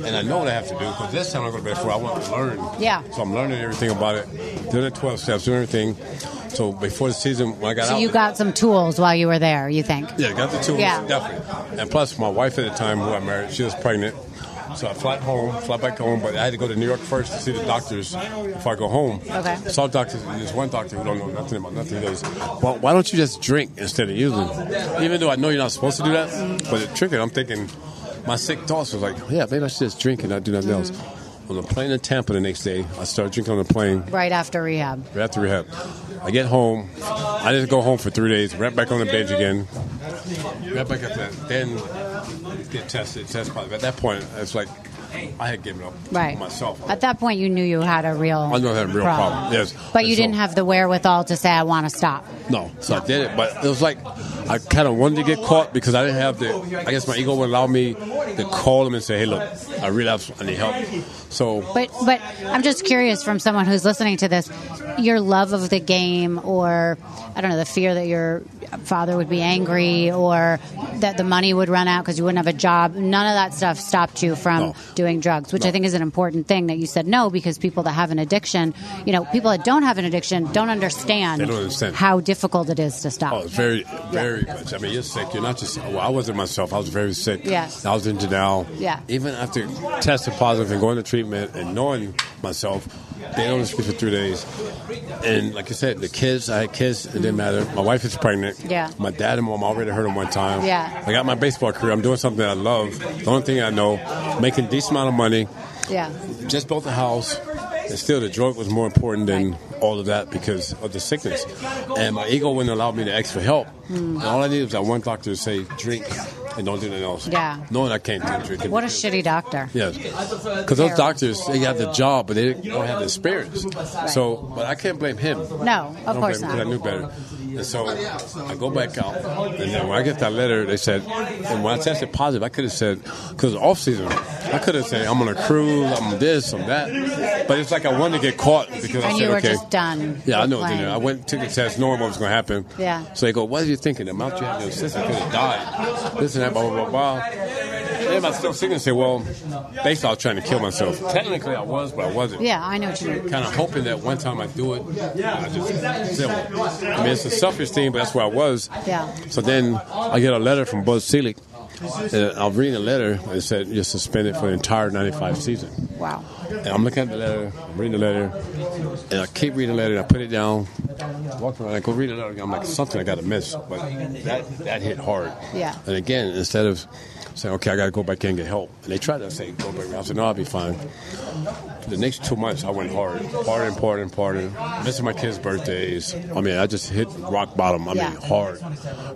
and I know what I have to do because this time I go to Betty Ford, I want to learn. Yeah. So I'm learning everything about it, doing the 12 steps, doing everything. So before the season, when I got So out, you got some tools while you were there. You think? yeah, got the tools, Yeah. definitely. And plus, my wife at the time, who I married, she was pregnant. So I fly home, fly back home, but I had to go to New York first to see the doctors before I go home. Okay. Saw doctors, and there's one doctor who don't know nothing about nothing. He goes, well, why don't you just drink instead of using? Even though I know you're not supposed to do that, but the trick is I'm thinking, my sick thoughts was like, yeah, maybe I should just drink and not do nothing else. Mm-hmm. On the plane in Tampa the next day, I started drinking on the plane Right after rehab. right after rehab. I get home. I didn't go home for three days. Right back on the bench again. Right back at that. Then get tested, test positive. At that point, it's like I had given up Right. myself. At that point, you knew you had a real. I knew I had a real problem, yes. But you so- didn't have the wherewithal to say, "I want to stop." No, so I did it, but it was like I kind of wanted to get caught because I didn't have the. I guess my ego would allow me to call them and say, "Hey, look, I relapsed. I need help." So But but I'm just curious from someone who's listening to this, your love of the game, or I don't know, the fear that you're father would be angry or that the money would run out because you wouldn't have a job. None of that stuff stopped you from No. doing drugs, which I think is an important thing that you said no because people that have an addiction, you know, people that don't have an addiction don't understand, don't understand. how difficult it is to stop. Oh, it's very, very much. I mean, you're sick. You're not just. Well, I wasn't myself. I was very sick. Yes. I was in denial. Yeah. Even after testing positive and going to treatment and knowing myself, they only speak for three days. And like I said, the kids, I had kids. It didn't matter. My wife is pregnant. Yeah. My dad and mom already heard him one time. Yeah. I got my baseball career. I'm doing something that I love. The only thing I know, making decent amount of money. yeah. Just built a house. And still, the drug was more important than all of that because of the sickness. And my ego wouldn't allow me to ask for help. Hmm. And all I needed was that one doctor to say, drink and don't do anything else. Yeah. Knowing I can't drink. What a shitty doctor. Yes. Because those doctors, they got the job, but they don't have the experience. So, but I can't blame him. No, of course blame him 'cause I knew better. And so I go back out, and then when I get that letter, they said, and when I tested positive, I could have said, because off season, I could have said, I'm on a cruise, I'm this, I'm that. But it's like I wanted to get caught because I said, okay. Done. Yeah, I know. what to playing. do. I went took the test knowing what was going to happen. Yeah. So they go, what are you thinking? The amount you have no system could have died. This and that, blah, blah, blah, blah. And still sitting and say, well, I was trying to kill myself. Technically I was, but I wasn't. Yeah, I know what you mean. Kind of hoping that one time I do it, I just still. I mean, it's a selfish thing, but that's where I was. Yeah. So then I get a letter from Bud Selig. And I'm reading the letter, and it said you're suspended for the entire 95 season. Wow. And I'm looking at the letter, I'm reading the letter, and I keep reading the letter, and I put it down, walk around, I go read the letter. I'm like, something I got to miss. But that, that hit hard. Yeah. And again, instead of saying, okay, I got to go back in and get help, and they tried to say, go back. I said, no, I'll be fine. For the next two months, I went hard, partying, partying, partying, missing my kids' birthdays. I mean, I just hit rock bottom. I Yeah. mean, hard,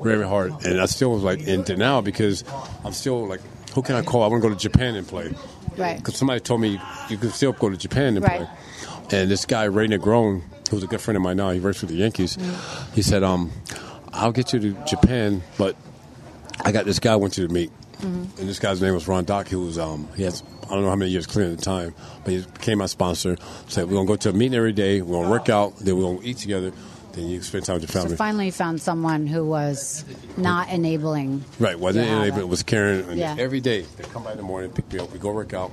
very hard. And I still was like in denial because I'm still like, who can I call? I want to go to Japan and play. Right. Because somebody told me you can still go to Japan and Right. play. And this guy, Ray Negron, who's a good friend of mine now, he works for the Yankees. Mm. He said, um, "I'll get you to Japan, but I got this guy I want you to meet." Mm-hmm. And this guy's name was Ron Dock. He was um, he has I don't know how many years clean at the time, but he became my sponsor. Said we're gonna go to a meeting every day. We're gonna work out. Then we're gonna eat together. Then you spend time with your So family. finally found someone who was not enabling. Right, wasn't enabling. it? was Karen. And Yeah. Every day they come by in the morning, pick me up. We go work out.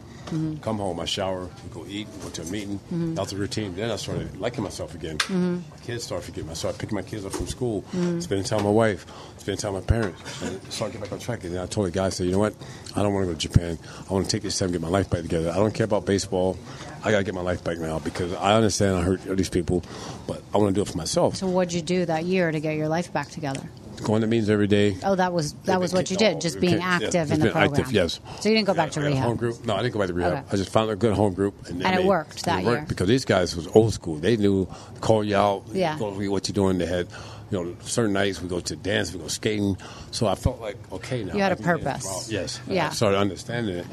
Come home, I shower. We go eat. Go to a meeting. Mm-hmm. That was the routine. Then I started liking myself again. My kids started forgetting. me. I started picking my kids up from school, Mm-hmm. spending time with my wife, spending time with my parents, and started getting back on track. And then I told the guy, I said, you know what? I don't want to go to Japan. I want to take this time and get my life back together. I don't care about baseball. I got to get my life back now because I understand I hurt these people, but I want to do it for myself. So what'd you do that year to get your life back together? Going to meetings every day. Oh, that was that was what you did, just being active in the program. Active, yes. So you didn't go back to I got a home rehab. group. No, I didn't go back to rehab. Okay. I just found a good home group, And it worked that it worked year. because these guys was old school. They knew call you out, Yeah. go what you're doing. They had, you know, certain nights we go to dance, we go skating. So I felt like okay now. You had I a can get purpose. involved. Yes. Yeah. I started understanding it.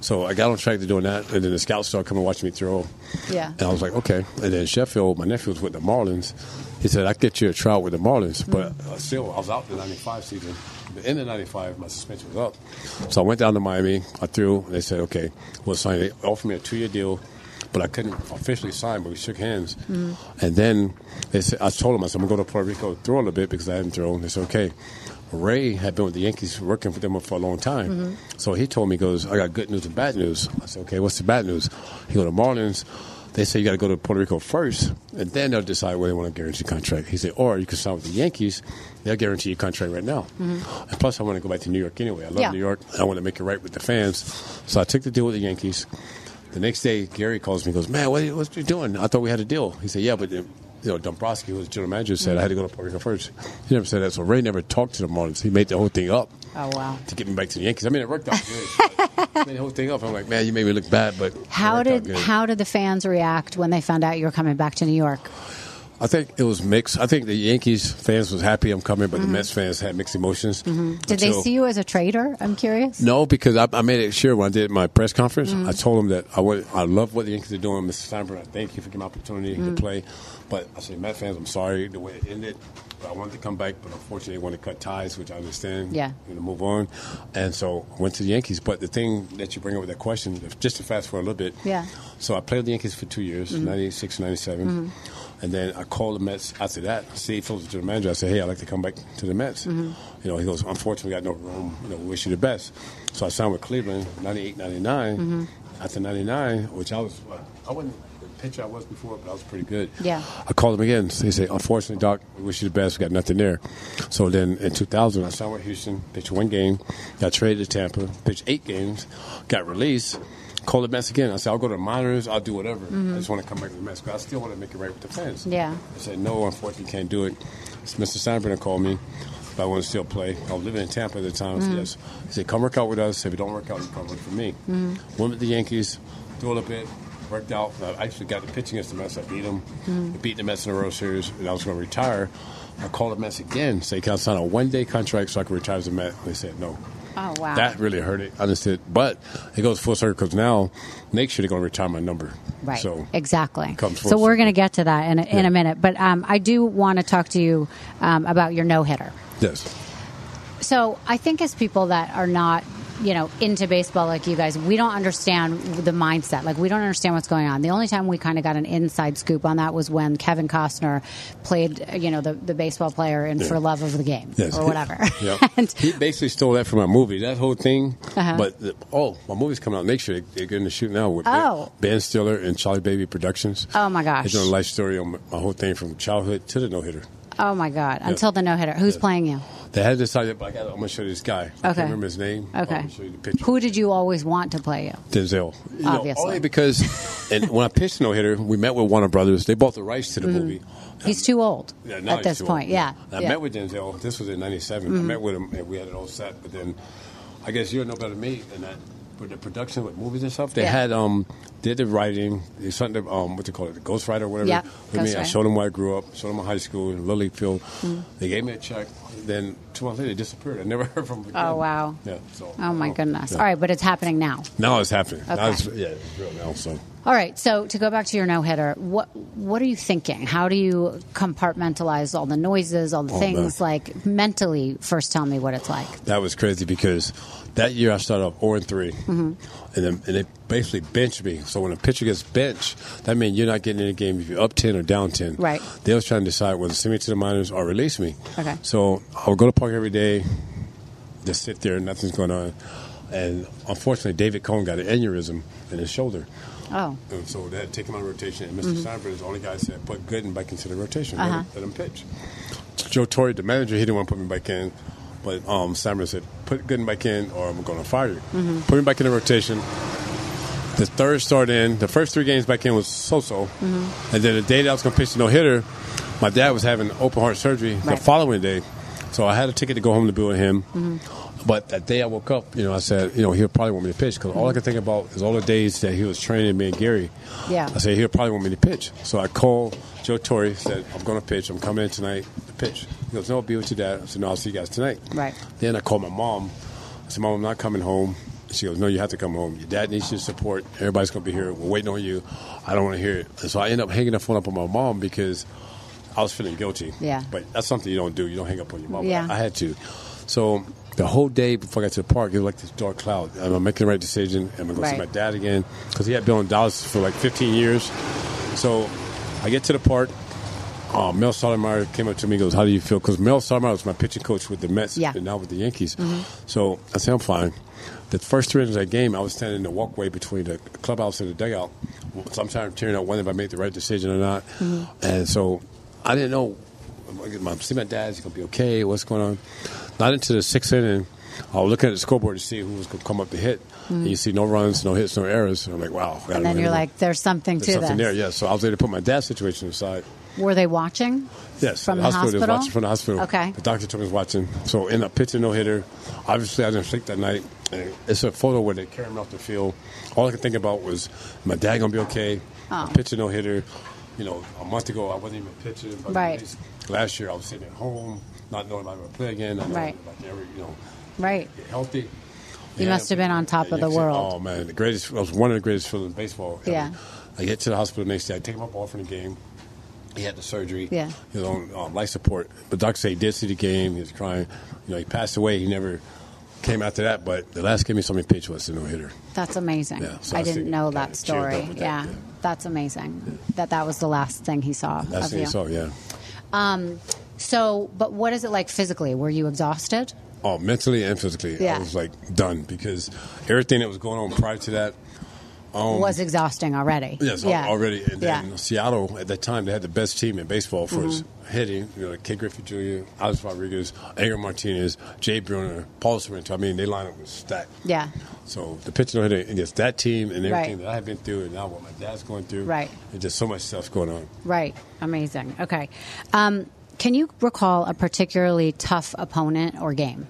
So I got on track to doing that, and then the scouts started coming and watching me throw. Yeah. And I was like, okay. And then Sheffield, my nephew was with the Marlins. He said, I get you a trial with the Marlins. But Mm-hmm. uh, still, I was out the 95 season. The end of 95, my suspension was up. So I went down to Miami. I threw. And they said, okay, we'll sign it. They offered me a two year deal. But I couldn't officially sign, but we shook hands. And then they said, I told them, I said, I'm going to go to Puerto Rico, throw a little bit because I hadn't thrown. They said, okay. Ray had been with the Yankees working for them for a long time. So he told me, he goes, I got good news and bad news. I said, okay, what's the bad news? He go to Marlins. They say you got to go to Puerto Rico first, and then they'll decide whether they want to guarantee a contract. He said, or you can sign with the Yankees. They'll guarantee your contract right now. Mm-hmm. And plus, I want to go back to New York anyway. I love Yeah. New York. I want to make it right with the fans. So I took the deal with the Yankees. The next day, Gary calls me and goes, man, what, what you doing? I thought we had a deal. He said, yeah, but you know, Dombrowski, who was general manager, said I had to go to Puerto Rico first. He never said that. So Ray never talked to the Marlins. He made the whole thing up Oh wow. to get me back to the Yankees. I mean, it worked out made the whole thing up. I'm like, man, you made me look bad, but How did how did the fans react when they found out you were coming back to New York? I think it was mixed. I think the Yankees fans was happy I'm coming, but the Mets fans had mixed emotions. Mm-hmm. Did they see you as a traitor? I'm curious. No, because I, I made it sure when I did my press conference, Mm-hmm. I told them that I want, I love what the Yankees are doing, Mr. Steinbrenner. I thank you for giving me the opportunity Mm-hmm. to play. But I said, Mets fans, I'm sorry the way it ended. I wanted to come back, but unfortunately, they wanted to cut ties, which I understand. Yeah. You know, move on, and so I went to the Yankees. But the thing that you bring up with that question, just to fast forward a little bit. Yeah. So I played with the Yankees for two years, Mm-hmm. 96, 97. And then I called the Mets after that. Steve Phillips, the general manager, I said, hey, I'd like to come back to the Mets. Mm-hmm. You know, he goes, unfortunately, we got no room. You know, we wish you the best. So I signed with Cleveland, 98, 99. Mm-hmm. After 99, which I was, I wasn't the pitcher I was before, but I was pretty good. Yeah. I called him again. He said, unfortunately, Doc, we wish you the best. We got nothing there. So then in 2000, I signed with Houston, pitched one game, got traded to Tampa, pitched eight games, got released. Called the Mets again. I said, I'll go to the minors. I'll do whatever. Mm-hmm. I just want to come back to the Mets because I still want to make it right with the fans. Yeah. I said, no, unfortunately, can't do it. So Mr. Steinbrenner called me I want to still play. I was living in Tampa at the time. I said, mm. yes. He said, come work out with us. If it don't work out, you come work for me. Mm. Went with the Yankees, threw a little bit, worked out. I actually got the pitching against the Mets. I beat them. I beat the Mets in the World Series, and I was going to retire. I called the Mets again, say, can I sign a one-day contract so I can retire as a Met? They said, no. Oh wow. That really hurt it. I understood. But it goes full circle because now next year they're going to retire my number. Right. So exactly. So we're going to get to that in a, in Yeah. a minute, but um, I do want to talk to you um, about your no hitter. Yes. So I think as people that are not, you know, into baseball like you guys, we don't understand the mindset. Like we don't understand what's going on. The only time we kind of got an inside scoop on that was when Kevin Costner played, you know, the, the baseball player in For Love of the Game Yes. or whatever. Yeah. and he basically stole that from my movie. That whole thing. Uh-huh. But the, oh, my movie's coming out next year. They're going to shoot now with Oh. Ben, Stiller and Charlie Baby Productions. Oh, my gosh. They're doing a life story on my whole thing from childhood to the no hitter. Oh my God, until the no hitter. Who's playing you? They had decided, but I got, I'm going to show you this guy. I Okay. can't remember his name. I'm Okay. show you the picture. Who did you always want to play you? Denzel. You know, Obviously. only because and when I pitched No Hitter, we met with Warner Brothers. They bought the rights to the movie. Mm-hmm. He's too old Yeah, at this point. old. Yeah. I met with Denzel. This was in '97. I met with him, and we had it all set. But then, I guess you'll know better than me. And that with the production with movies and stuff, they Yeah. had um did the writing. They something um what they call it, the Ghostwriter or whatever. Yeah, with me, I showed them where I grew up. Showed them my high school in Lily Field. Mm. They gave me a check. Then two months later, they disappeared. I never heard from them. Again. Oh, wow. Yeah. So. Oh my um, goodness! yeah. All right, but it's happening now. Now it's happening. Now Okay. it's, yeah, it's real now. So. All right. So to go back to your no hitter, what what are you thinking? How do you compartmentalize all the noises, all the Oh, things? man. Like mentally, first tell me what it's like. That was crazy because that year I started off 0 and 3. Mm-hmm. And, then, and they basically benched me. So when a pitcher gets benched, that means you're not getting in the game if you're up 10 or down 10. Right. They was trying to decide whether to send me to the minors or release me. Okay. So I would go to park every day, just sit there, nothing's going on. And unfortunately, David Cone got an aneurysm in his shoulder. Oh, And so they had to take him out of rotation. And mister mm-hmm. Steinbrenner is the only guy that said, put Gooden back into the rotation. Let, uh-huh. him, let him pitch. Joe Torre, the manager, he didn't want to put me back in. But um, Steinbrenner said, put Gooden back in or I'm going to fire you. Mm-hmm. Put me back in the rotation. The third start in, the first three games back in was so-so. Mm-hmm. And then the day that I was going to pitch the no-hitter, my dad was having open heart surgery the following day. So I had a ticket to go home to be with him. But that day I woke up, you know, I said, you know, he'll probably want me to pitch because all I could think about is all the days that he was training me and Gary. Yeah. I said he'll probably want me to pitch. So I called Joe Torre, said I'm going to pitch. I'm coming in tonight to pitch. He goes, no, I'll be with your dad. I said, no, I'll see you guys tonight. Right. Then I called my mom. I said, Mom, I'm not coming home. She goes, No, you have to come home. Your dad needs your support. Everybody's going to be here. We're waiting on you. I don't want to hear it. And so I ended up hanging the phone up on my mom because I was feeling guilty. Yeah. But that's something you don't do. You don't hang up on your mom. Yeah. I had to. So the whole day before I got to the park, it was like this dark cloud. Am I making the right decision? Am I going to Right. see my dad again? Because he had been in dialysis for like 15 years. So I get to the park. Uh, Mel Stottlemyre came up to me and goes, How do you feel? Because Mel Stottlemyre was my pitching coach with the Mets Yeah. and now with the Yankees. So I said, I'm fine. The first three innings of that game, I was standing in the walkway between the clubhouse and the dugout. Sometimes tearing out whether if I made the right decision or not. And so I didn't know. I'm see my dad. Is he gonna be okay? What's going on? Not into the sixth inning. I was looking at the scoreboard to see who was going to come up to hit. And you mm. see no runs, no hits, no errors. And I'm like, wow. and then you're like, "There's something There's to something this." there, yeah. So I was able to put my dad's situation aside. Were they watching? Yes, From the the hospital. Hospital? watching from the hospital. Okay. The doctor he was watching. So in a pitching no hitter. Obviously, I didn't sleep that night. And it's a photo where they carry me off the field. All I could think about was my dad gonna be okay. Oh. Pitching no hitter. You know, a month ago I wasn't even pitching. But Right. Last year I was sitting at home, not knowing if I would play again. Not Right. I could you know, Right. healthy. You must have been on top of the world. Oh man, the greatest. I was one of the greatest feelings in baseball. ever. Yeah. I get to the hospital the next day. I take my ball from the game. He had the surgery. Yeah. He was on um, life support. But doctor said he did see the game. He was crying. You know, he passed away. He never came after that. But the last game he saw me pitch was a no hitter. That's amazing. Yeah, so I I didn't know that story. that, yeah, yeah. that's amazing. That that was the last thing he saw Last of thing you. he saw, yeah. So, but what is it like physically? Were you exhausted? Oh, mentally and physically, Yeah. I was like done because everything that was going on prior to that. was exhausting already. Um, Yes, yeah. already. And yeah. Seattle at that time they had the best team in baseball for Mm-hmm. hitting. You know, like K. Griffey Jr., Alex Rodriguez, Edgar Martinez, Jay Buhner, Paul Sorrento. I mean, they lineup was stacked. Yeah. So the pitching hitter against that team and everything Right. that I have been through, and now what my dad's going through. Right. There's just so much stuff going on. Right. Amazing. Okay. Um, can you recall a particularly tough opponent or game?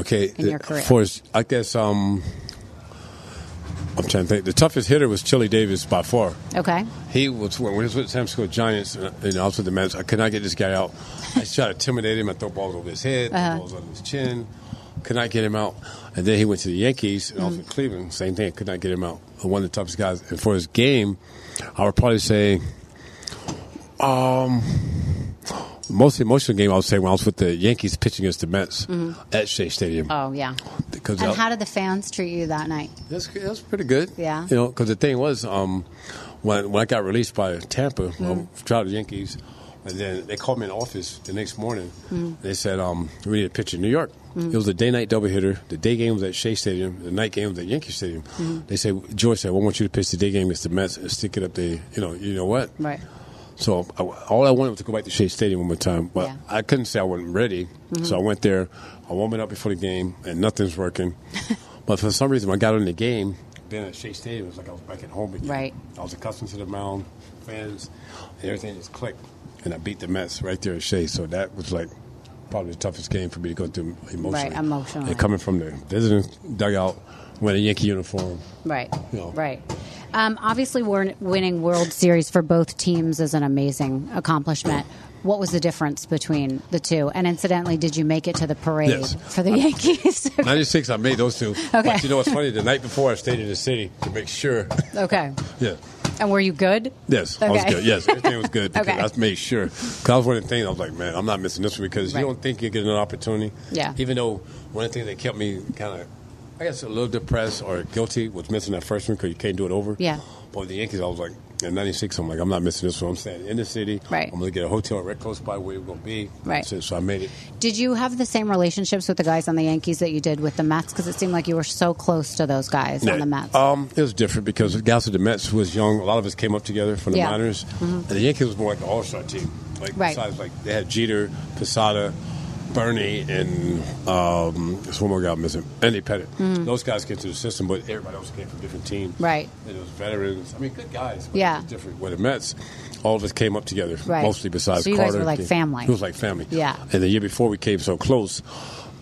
Okay, In your uh, career. For I guess um, I'm trying to think. The toughest hitter was Chili Davis by far. Okay. He was when he was with the San Francisco Giants, and and I was with the Mets. I could not get this guy out. I tried to intimidate him. I throw balls over his head, throw Uh-huh. balls under his chin. Could not get him out. And then he went to the Yankees, and I was in Mm-hmm. Cleveland. Same thing. Could not get him out. One of the toughest guys. And for his game, I would probably say, um, most emotional game I would say when I was with the Yankees pitching against the Mets at Shea Stadium. Oh yeah. because And I- how did the fans treat you that night? that's that's pretty good. Yeah. You know, because the thing was, um, when when I got released by Tampa, um, tried the Yankees, and then they called me in the office the next morning. They said, um, "We need a pitcher in New York." It was a day night double hitter. The day game was at Shea Stadium. The night game was at Yankee Stadium. They said, "George said, well, I want you to pitch the day game against the Mets and stick it up there." You know, you know what? Right. So I, all I wanted was to go back to Shea Stadium one more time, but Yeah. I couldn't say I wasn't ready. Mm-hmm. So I went there. I warmed up before the game, and nothing's working. but for some reason, when I got in the game, being at Shea Stadium, it was like I was back at home again. Right. I was accustomed to the mound, fans, and everything just clicked. And I beat the Mets right there at Shea. So that was like probably the toughest game for me to go through emotionally. Right, emotionally. And coming from the visiting dugout, wearing a Yankee uniform. Right. Yeah. Right. Um, obviously, winning World Series for both teams is an amazing accomplishment. What was the difference between the two? And incidentally, did you make it to the parade Yes. for the Yankees? 96, I made those two. Okay. But you know what's funny? The night before, I stayed in the city to make sure. okay. yeah. And were you good? Yes, I was Okay. good. Yes, everything was good. Because Okay. I made sure. Because I was one of the things I was like, man, I'm not missing this one because Right. you don't think you get an opportunity. Yeah. Even though one of the things that kept me kind of, I guess, a little depressed or guilty was missing that first one because you can't do it over. Yeah. But with the Yankees, I was like, in '96, I'm like, I'm not missing this one. I'm staying in the city. Right. I'm going to get a hotel right close by where we're going to be. Right. So, so I made it. Did you have the same relationships with the guys on the Yankees that you did with the Mets? Because it seemed like you were so close to those guys on the Mets. Um, it was different because the guys with the Mets was young. A lot of us came up together from the Yeah. Mm-hmm. minors, and the Yankees was more like an all-star team. Like Right. besides, like they had Jeter, Posada, Bernie, and um, there's one more guy missing, Andy Pettitte. Those guys came to the system, but everybody else came from different teams. Right. And it was veterans. I mean, good guys. But Yeah. Different. With the Mets, all of us came up together. Right. Mostly besides So you guys Carter. were like family. It was like family. Yeah. And the year before, we came so close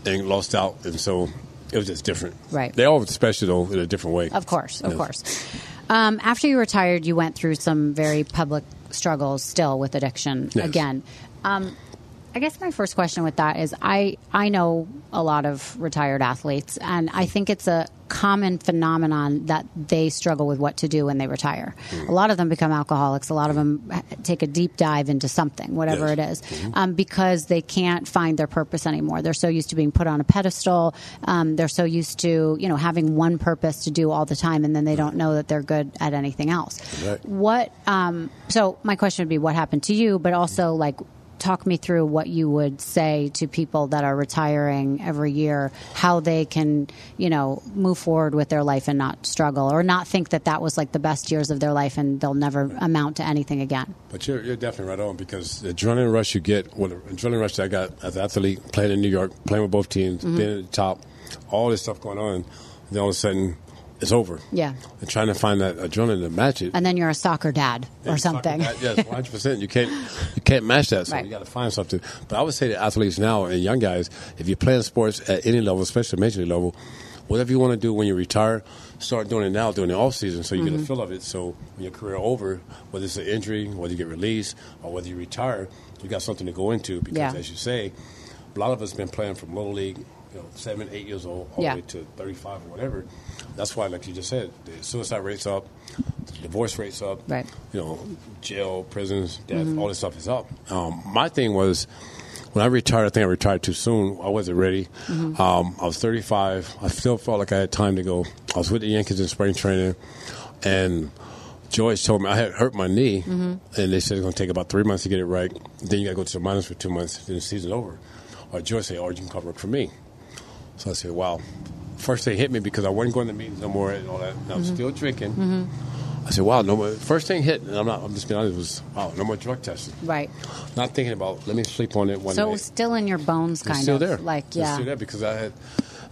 and lost out, and so. It was just different. Right. They all were special though in a different way. Of course, of Yes. course. Um, after you retired, you went through some very public struggles still with addiction Yes. again. Um, I guess my first question with that is I, I know a lot of retired athletes, and I think it's a common phenomenon that they struggle with what to do when they retire. Mm. A lot of them become alcoholics, a lot of them take a deep dive into something, whatever Yes. it is, um, because they can't find their purpose anymore. They're so used to being put on a pedestal. Um, they're so used to you know having one purpose to do all the time, and then they don't know that they're good at anything else. Right. What? Um, so my question would be, what happened to you? But also like. Talk me through what you would say to people that are retiring every year, how they can, you know, move forward with their life and not struggle or not think that that was like the best years of their life and they'll never amount to anything again. But you're, you're definitely right on because the adrenaline rush you get, well, the adrenaline rush that I got as an athlete, playing in New York, playing with both teams, Mm-hmm. being at the top, all this stuff going on, and then all of a sudden it's over. Yeah. And trying to find that adrenaline to match it. And then you're a soccer dad or something. that- yes, one hundred percent. You can't you can't match that. So Right. you got to find something. But I would say to athletes now and young guys, if you're playing sports at any level, especially major league level, whatever you want to do when you retire, start doing it now during the off season, so you Mm-hmm. get a feel of it. So when your career over, whether it's an injury, whether you get released, or whether you retire, you got something to go into. Because Yeah. as you say, a lot of us been playing from little league. You know, seven, eight years old, all Yeah. the way to 35 or whatever. That's why, like you just said, the suicide rates up. the divorce rates up. Right. You know, jail, prisons, death, all this stuff is up. Um, my thing was when I retired. I think I retired too soon. I wasn't ready. Um, I was 35. I still felt like I had time to go. I was with the Yankees in spring training, and. George told me I had hurt my knee, and they said it's going to take about three months to get it right. Then you got to go to the minors for two months. Then the season's over. Or George said, "Oh, you can come work for me." So I said, "Wow." First they hit me because I wasn't going to meetings no more and all that. And I was mm-hmm. still drinking. Mm-hmm. I said, "Wow, no more." First thing hit, and I'm not. I'm just being honest. Was wow, no more drug testing. Right. Not thinking about. Let me sleep on it one So it was still in your bones, kind still of. there. Like, yeah. still there because I had.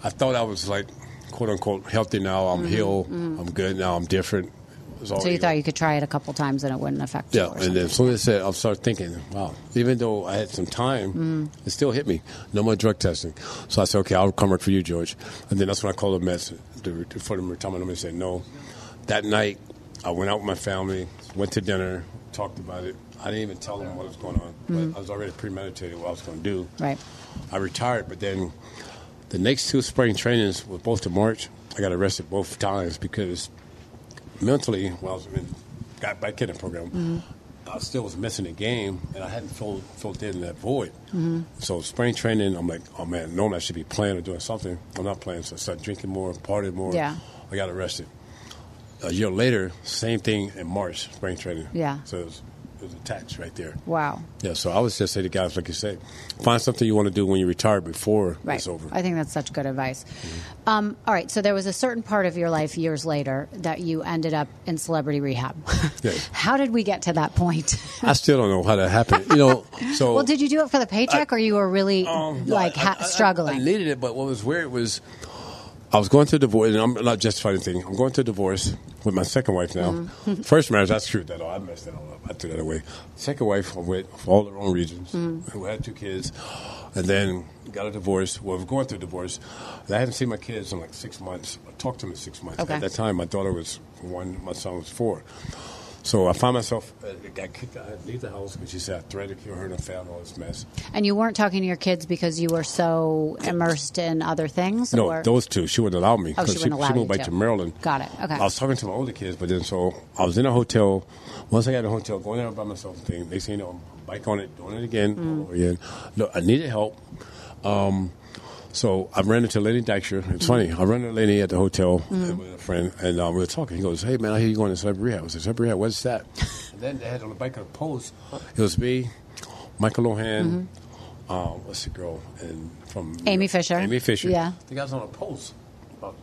I thought I was like, quote unquote, healthy now. I'm mm-hmm. healed. I'm good now. I'm different. It was all Mm-hmm, So you thought you could try it a couple times and it wouldn't affect you? Yeah, and then as soon as I said, I started thinking, wow, even though I had some time, Mm-hmm. it still hit me. No more drug testing. So I said, okay, I'll come work for you, George. And then that's when I called the Mets to, to, for them retirement. And they said no. That night, I went out with my family, went to dinner, talked about it. I didn't even tell them what was going on, but I was already premeditated what I was going to do. Right. I retired, but then the next two spring trainings were both in March. I got arrested both times because mentally, while I was in got back in the program, I still was missing a game, and I hadn't filled, filled in that void. Mm-hmm. So spring training, I'm like, oh man, normally I should be playing or doing something. I'm not playing, so I started drinking more, partying more. Yeah. I got arrested. A year later, same thing in March, spring training. Yeah. So it was, was attached right there. Wow. Yeah, so I would just say to guys, like you say, find something you want to do when you retire before Right. it's over. I think that's such good advice. Um, all right. So there was a certain part of your life years later that you ended up in celebrity rehab. Yeah. How did we get to that point? I still don't know how that happened. You know, so well, did you do it for the paycheck or you were really um, like I- ha- I- I- struggling? I, needed it, but what was weird was I was going through divorce, and I'm not justifying anything. I'm going through divorce with my second wife now. Mm-hmm. First marriage, I screwed that all. I messed that all up. I threw that away. Second wife, I'm with for all the wrong reasons. Mm-hmm. We had two kids, and then got a divorce. Well, we're going through divorce. And I hadn't seen my kids in like six months. I talked to them in six months. Okay. At that time, my daughter was one, my son was four. So I found myself, uh, got kicked out. I had to leave the house because she said I threatened to kill her and I found all this mess. and you weren't talking to your kids because you were so immersed in other things? No, or? those two. She wouldn't allow me. Oh, she, wouldn't allow you moved back to. to Maryland. Got it. Okay. I was talking to my older kids, but then so I was in a hotel. Once I got in a hotel, going there by myself, thing. They thing you know, bike on it, doing it again, Mm. over again. No, I needed help. Um, so I ran into Lenny Dykstra. It's funny. I ran into Lenny at the hotel Mm-hmm. with a friend, and um, we were talking. He goes, "Hey man, I hear you going to celebrity rehab." I said, "Celebrity rehab? What's that?" and then they had on the bike of the post. It was me, Michael Lohan. Um, what's the girl and from Mm-hmm. Amy Fisher. Amy Fisher. Yeah. The guys on a post.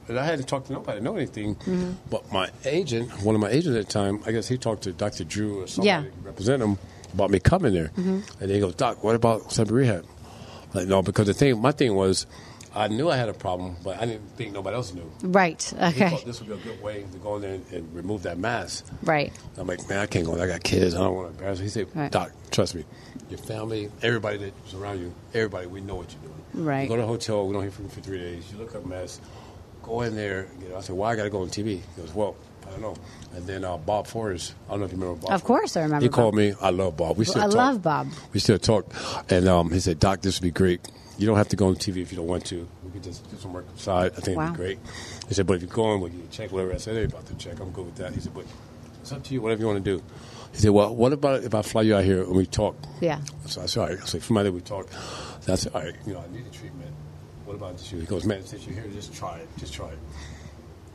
And I hadn't talked to nobody, know anything. Mm-hmm. But my agent, one of my agents at the time, I guess he talked to Dr. Drew or somebody Yeah. to represent him about me coming there. Mm-hmm. And he goes, Doc, what about Cyber Rehab? Like, no, because the thing, my thing was, I knew I had a problem, but I didn't think nobody else knew. right. Okay. thought this would be a good way to go in there and, and remove that mask. Right. I'm like, man, I can't go. there. I got kids. I don't want to embarrass. Them. He said, Right. Doc, trust me, your family, everybody that's around you, everybody, we know what you're doing. Right. You go to a hotel. We don't hear from you for three days. You look up mess. Go in there. And get it. I said, why I got to go on TV? He goes, well, I don't know. And then uh, Bob Forrest. I don't know if you remember Bob. Of Forrest. course I remember He Bob. called me. I love Bob. We still I talk. love Bob. We still talk. And um, he said, Doc, this would be great. You don't have to go on TV if you don't want to. We could just do some work outside. I think Wow. it'd be great. He said, but if you're going, we'll get you a check, whatever. I said, hey, about the check. I'm good with that. He said, but it's up to you, whatever you want to do. He said, well, what about if I fly you out here and we talk? Yeah. So I said, all right. I said, from there we talk. So I said, all right, you know, I need a treatment. What about this? He goes, man, since you're here, just try it. Just try it.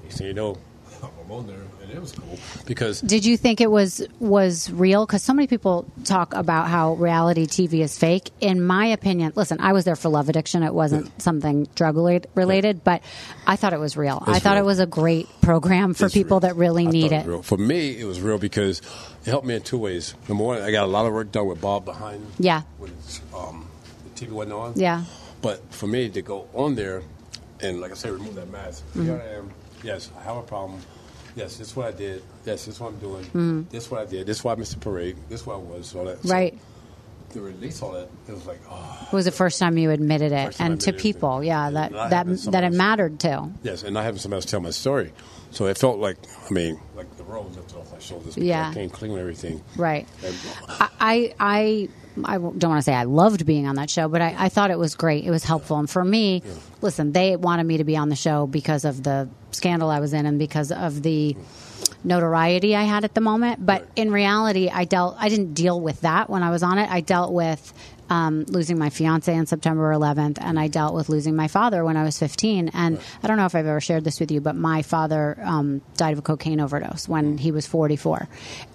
He said, you know, I'm on there, and it was cool because Did you think it was was real? Because so many people talk about how reality TV is fake. In my opinion, listen, I was there for love addiction. It wasn't something drug related, related, but I thought it was real. I thought real. it was a great program for It's people real. that really I need thought it. real. For me, it was real because it helped me in two ways. Number one, I got a lot of work done with Bob behind. Yeah. When um, the TV wasn't on. Yeah. But for me to go on there and, like I say, remove that mask. Mm-hmm. Here I am. Yes, I have a problem. Yes, this is what I did. Yes, this is what I'm doing. Mm-hmm. This is what I did. This is why I missed the parade. This is what I was. All that. So Right. to release all that, it was like, oh, It was the first time you admitted it, First time I and to admitted it. people, yeah, that And that that it mattered too. yes. And not having somebody else tell my story. So it felt like, I mean, like the robe lifted off my shoulders. Yeah. I came clean with everything. Right. And, I, I, I don't want to say I loved being on that show, but I, I thought it was great. It was helpful. And for me, listen, they wanted me to be on the show because of the scandal I was in and because of the notoriety I had at the moment. But Right. in reality, I dealt, I didn't deal with that when I was on it. I dealt with um, losing my fiance on September 11th, and I dealt with losing my father when I was 15. And I don't know if I've ever shared this with you, but my father um, died of a cocaine overdose when he was 44,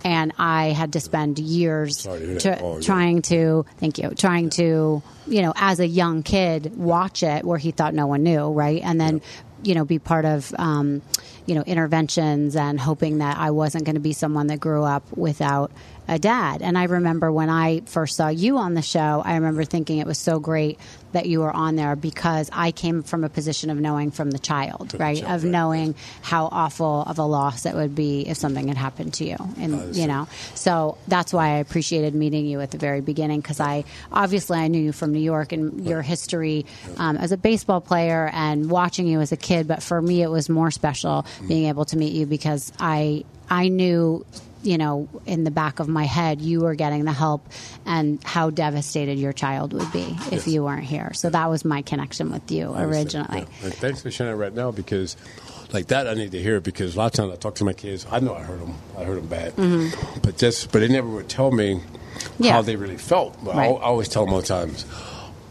and I had to spend years to hear that. to, Oh, yeah. trying to thank you trying to you know as a young kid watch it where he thought no one knew right and then you know be part of um, you know interventions and hoping that I wasn't going to be someone that grew up without a dad. And I remember when I first saw you on the show I remember thinking it was so great that you were on there because I came from a position of knowing from the child the right child, of right. knowing how awful of a loss it would be if something had happened to you and you know so that's why I appreciated meeting you at the very beginning because I obviously I knew you from New York and your history um, as a baseball player and watching you as a kid. But for me, it was more special being able to meet you because I I knew. You know, in the back of my head, you were getting the help, and how devastated your child would be if Yes. you weren't here. So that was my connection with you originally. yeah. And thanks for sharing that right now because, like that, I need to hear because a lot of times I talk to my kids. I know I hurt them. I hurt them bad, but just but they never would tell me Mm-hmm. Yeah. how they really felt. But I, I always tell them all the times.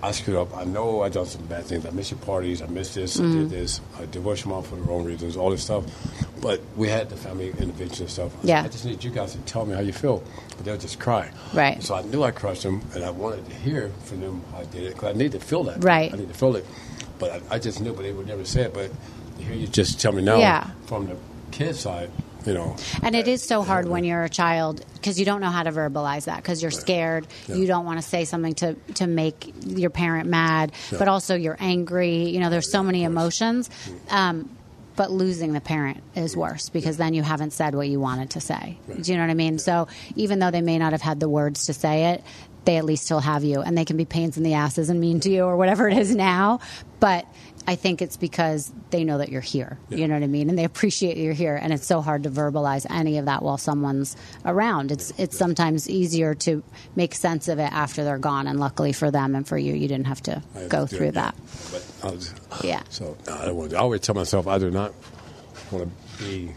I screwed up. I know I done some bad things. I missed your parties. I missed this. I Mm-hmm. did this. I divorced your mom for the wrong reasons. All this stuff. But we had the family intervention and stuff. Yeah. I just need you guys to tell me how you feel. But they'll just cry. Right. So I knew I crushed them, and I wanted to hear from them how I did it because I need to feel that. Right. I need to feel it. But I, I just knew, but they would never say it. But to hear you just tell me now Yeah. from the kid's side, you know. And it is so hard when you're a child because you don't know how to verbalize that because you're scared. Yeah. You don't want to say something to, to make your parent mad, Yeah. but also you're angry. You know, there's so many emotions. Um, but losing the parent is worse because then you haven't said what you wanted to say. Right. Do you know what I mean? So even though they may not have had the words to say it, they at least still have you, and they can be pains in the asses and mean to you or whatever it is now. But I think it's because they know that you're here. Yeah. You know what I mean? And they appreciate you're here. And it's so hard to verbalize any of that while someone's around. It's it's sometimes easier to make sense of it after they're gone. And luckily for them and for you, you didn't have to go have to do through it, that. yeah. But was, Yeah. So no, I don't want. To, I always tell myself I do not want to be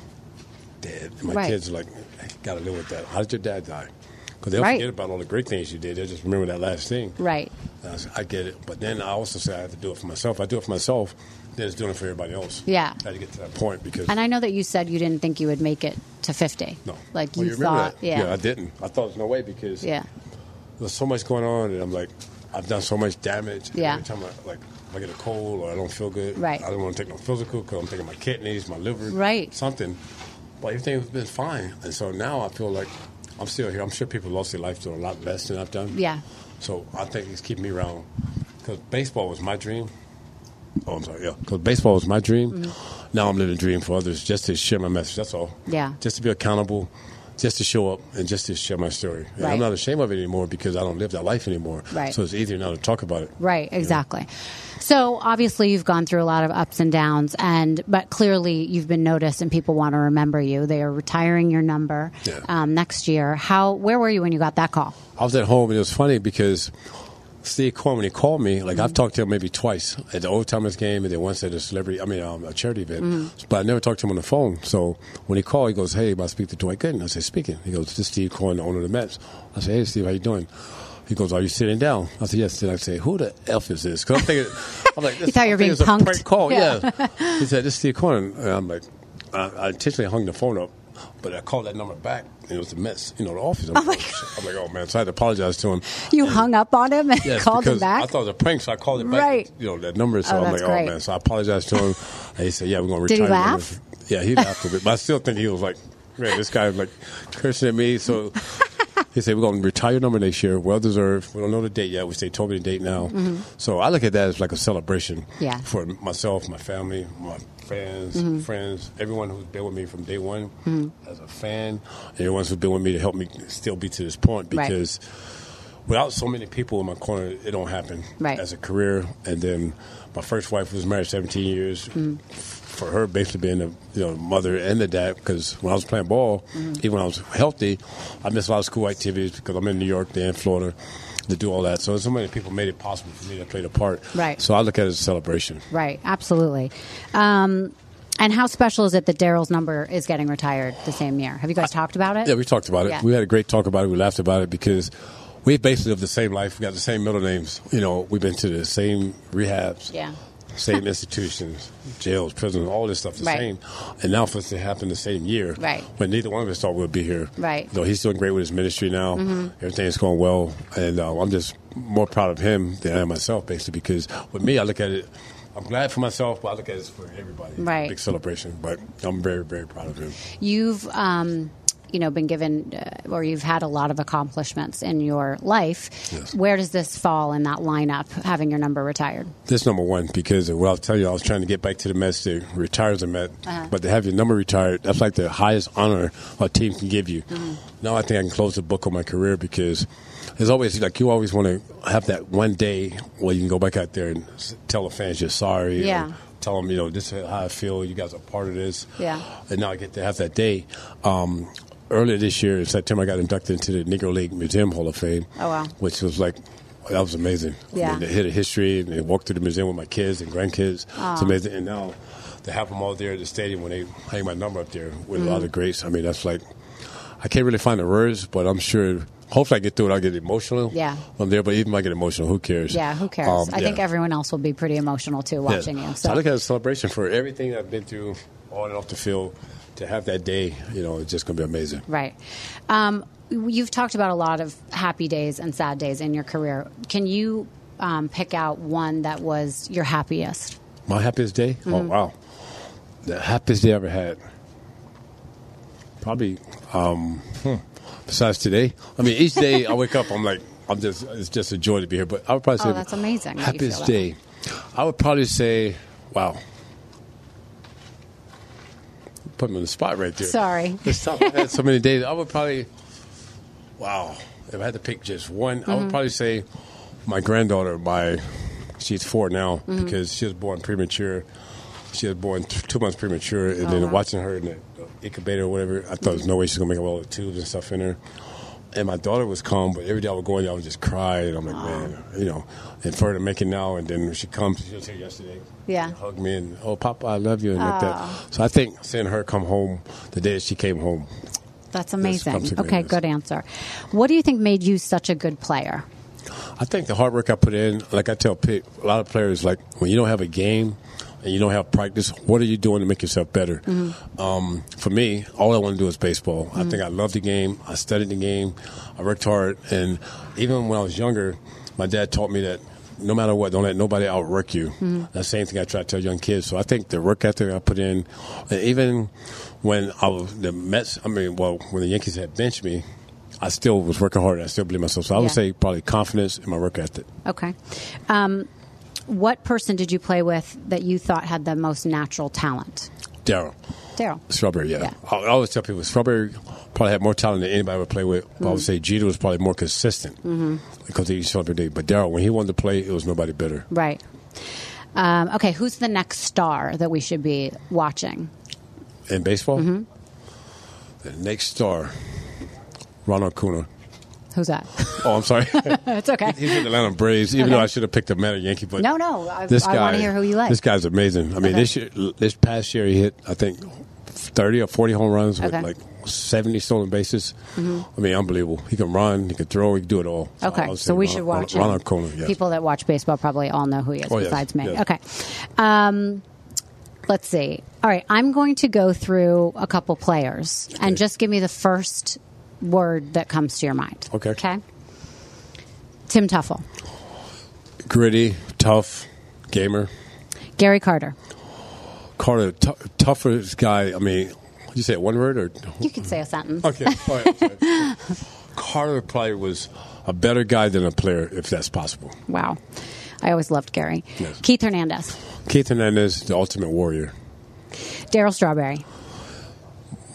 dead. My Right. kids are like, I got to live with that. How did your dad die? Because they'll Right. forget about all the great things you did. They'll just remember that last thing. Right. I, said, I get it, but then I also say I have to do it for myself. I do it for myself, then it's doing it for everybody else. Yeah. I had to get to that point because And I know that you said you didn't think you would make it to 50. no, Like Well, you, remember thought. that? Yeah. I didn't. I thought there's no way because Yeah. there's so much going on, and I'm like, I've done so much damage. Yeah. Every time I like, if I get a cold or I don't feel good, Right. I don't want to take no physical because I'm taking my kidneys, my liver, Right. something. But everything has been fine, and so now I feel like I'm still here. I'm sure people lost their life doing a lot less than I've done. Yeah. So I think it's keeping me around because baseball was my dream. Oh, I'm sorry. Yeah, because baseball was my dream. Now I'm living a dream for others, just to share my message. That's all. Mm-hmm. Yeah. Just to be accountable, just to show up, and just to share my story. And Right. I'm not ashamed of it anymore because I don't live that life anymore. Right. So it's easier now to talk about it. Right, exactly. So obviously you've gone through a lot of ups and downs and but clearly you've been noticed and people want to remember you. They are retiring your number Yeah. um, next year. How where were you when you got that call? I was at home and it was funny because Steve Cohen, when he called me, like Mm-hmm. I've talked to him maybe twice at the Old Timers game and then once at a celebrity, I mean, um, a charity event. Mm-hmm. But I never talked to him on the phone. So when he called, he goes, "Hey, I speak to Dwight Gooden." I said, "Speaking." He goes, "This is Steve Cohen, the owner of the Mets." I said, "Hey, Steve, how you doing?" He goes, "Are you sitting down?" I said, "Yes." Then I say, "Who the f is this?" Because I'm thinking, I'm like, this, thought you were being punked. a prank call. Yeah. Yeah. he said, "This is Steve Cohen." And I'm like, I, I intentionally hung the phone up, but I called that number back, and it was the Mets, you know, the office. I'm, Oh my like, I'm like, "Oh man!" So I had to apologize to him. You hung up on him and Yes, called him back? I thought it was a prank, so I called it back. Right. You know that number. So Oh, I'm like, great. oh man. So I apologized to him, and he said, "Yeah, we're going to retire. Did he retire." laugh? Yeah, he laughed a bit, but I still think he was like, "Man, this guy was like cursing at me." So he said, "We're going to retire your number next year. Well deserved. We don't know the date yet, which they told me the date now." So I look at that as like a celebration. Mm-hmm. Yeah. For myself, my family, my fans, Mm-hmm. friends, everyone who's been with me from day one as a fan, and everyone who's been with me to help me still be to this point Right. because without so many people in my corner, it don't happen Right. as a career. And then my first wife was married 17 years. Mm-hmm. for her basically being the you know mother and the dad. Because when I was playing ball, Mm-hmm. even when I was healthy, I missed a lot of school activities because I'm in New York, they're in Florida. To do all that, so so many people made it possible for me to play the part. Right. So I look at it as a celebration. Right, absolutely. Um, and how special is it that Daryl's number is getting retired the same year? Have you guys talked about it? Yeah, we talked about it. Yeah. We had a great talk about it. We laughed about it because we basically have the same life. We got the same middle names. You know, we've been to the same rehabs, Yeah. Same institutions, jails, prisons, all this stuff the Right. same. And now for it to happen the same year, Right. when neither one of us thought we'd be here. Right. Mm-hmm. So he's doing great with his ministry now. Everything's going well, and uh, I'm just more proud of him than I am myself, basically. Because with me, I look at it. I'm glad for myself, but I look at it for everybody. Right. Big celebration, but I'm very, very proud of him. You've, um, you know, been given uh, or you've had a lot of accomplishments in your life. Yes. Where does this fall in that lineup, having your number retired? This number one because well, I'll tell you, I was trying to get back to the Mets to retire as a Met, Uh-huh. but to have your number retired, that's like the highest honor a team can give you. Mm-hmm. Now I think I can close the book on my career because there's always like you always want to have that one day where you can go back out there and tell the fans you're sorry. or Yeah. Tell them, you know, this is how I feel. You guys are part of this. Yeah. And now I get to have that day. Um, earlier this year in September, I got inducted into the Negro League Museum Hall of Fame. Oh, wow. Which was like, that was amazing. Yeah. I mean, to hit a history and they walk through the museum with my kids and grandkids. It's amazing. And now to have them all there at the stadium when they hang my number up there with a lot of greats. I mean, that's like, I can't really find the words, but I'm sure. Hopefully, I get through it. I'll get emotional. Yeah. I'm there, but even if I get emotional, who cares? Yeah, who cares? Um, I think everyone else will be pretty emotional too watching Yeah. you. So I look at a celebration for everything I've been through on and off the field. To have that day, you know, it's just going to be amazing. Right. Um, you've talked about a lot of happy days and sad days in your career. Can you um, pick out one that was your happiest? My happiest day? Oh, Mm-hmm. wow. The happiest day I ever had. Probably, um, hmm, besides today. I mean, each day I wake up, I'm like, I'm just, it's just a joy to be here. But I would probably say, Oh, that's amazing that Happiest that day. I would probably say, wow. Put me on the spot right there. Sorry. It's tough. I've had so many days. I would probably, wow. If I had to pick just one, I Mm-hmm. would probably say my granddaughter. My, she's four now Mm-hmm. because she was born premature. She was born t- two months premature, and Oh, then wow. watching her in the incubator or whatever, I thought there's no way she's gonna make it with all the tubes and stuff in her. And my daughter was calm, but every day I would go in there, I would just cry, and I'm like, man, you know. And for her to make it now, and then when she comes, she was here yesterday. Yeah. hug me and oh, Papa, I love you, and like that. Oh. So I think seeing her come home the day that she came home, That's amazing. Okay, good answer. What do you think made you such a good player? I think the hard work I put in, like I tell a lot of players, like when you don't have a game and you don't have practice, what are you doing to make yourself better? Um, for me, all I want to do is baseball. I think I love the game. I studied the game. I worked hard, and even when I was younger, my dad taught me that. No matter what, don't let nobody outwork you. That's the same thing I try to tell young kids. So I think the work ethic I put in, and even when I was the Mets, I mean, well, when the Yankees had benched me, I still was working hard. I still believe myself. So I Yeah. would say probably confidence in my work ethic. Okay. Um, what person did you play with that you thought had the most natural talent? Daryl. Daryl. Strawberry, yeah. Yeah. I I always tell people Strawberry probably had more talent than anybody I would play with. But I would mm. say Jeter was probably more consistent mm-hmm. because he showed up every day. But Daryl, when he wanted to play, it was nobody better. Right. Um, okay, who's the next star that we should be watching? In baseball, mm-hmm. the next star, Ronald Acuna. Who's that? Oh, I'm sorry. it's okay. He's in the Atlanta Braves, even Okay. though I should have picked a Meta Yankee. But No, no, I- this I guy, wanna hear who you like. This guy's amazing. I mean, Okay. this year, this past year, he hit I think thirty or forty home runs with Okay. like seventy stolen bases. I mean, unbelievable. He can run, he can throw, he can do it all. So Okay, so we Ron- should watch Ron- him. Ronald Yes. People that watch baseball probably all know who he is, Oh, yes, besides me. yes. Okay. Um, let's see. All right, I'm going to go through a couple players and just give me the first word that comes to your mind. Okay. Okay. Tim Teufel, gritty, tough, gamer. Gary Carter. Carter, t- toughest guy. I mean, you say it one word or? You can say a sentence. Okay. Right. Carter probably was a better guy than a player, if that's possible. Wow. I always loved Gary. Yes. Keith Hernandez, Keith Hernandez, the ultimate warrior. Daryl Strawberry,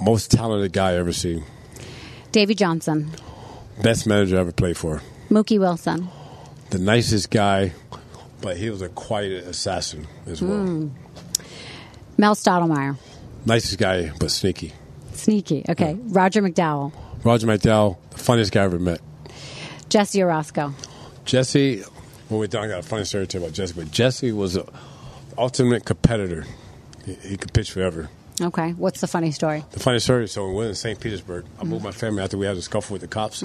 Most talented guy I ever seen. Davey Johnson, Best manager I ever played for. Mookie Wilson, The nicest guy, but he was a quiet assassin as well. Hmm. Mel Stottlemyre. Nicest guy, but sneaky. Sneaky. Okay. Roger McDowell. Roger McDowell, the funniest guy I ever met. Jesse Orosco. Jesse, when we're done, I got a funny story to tell about Jesse, but Jesse was an ultimate competitor. He, he could pitch forever. Okay. What's the funny story? The funny story, so we were in St. Petersburg, I moved my family after we had a scuffle with the cops.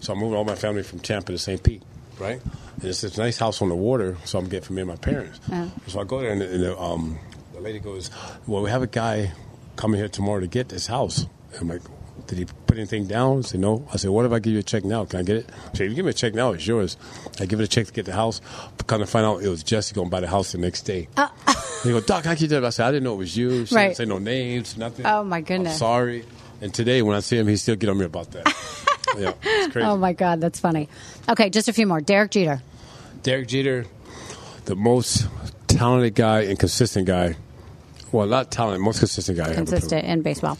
So I moved all my family from Tampa to St. Pete, right? And it's this nice house on the water, so I'm getting for me and my parents. So I go there, and, and the, um, the lady goes, Well, we have a guy coming here tomorrow to get this house. And I'm like, did he put anything down? I said, no. I said, what if I give you a check now? Can I get it? I said, if you give me a check now, it's yours. I give it a check to get the house. Kind of find out it was Jesse going to buy the house the next day. Uh, he go, Doc, how can you do that? I said, I didn't know it was you. She Right. didn't say no names, nothing. Oh, my goodness. I'm sorry. And today, when I see him, he still get on me about that. yeah, it's crazy. Oh my God, that's funny. Okay, just a few more. Derek Jeter. Derek Jeter, the most talented guy and consistent guy. Well, not talented, most consistent guy. Consistent in baseball.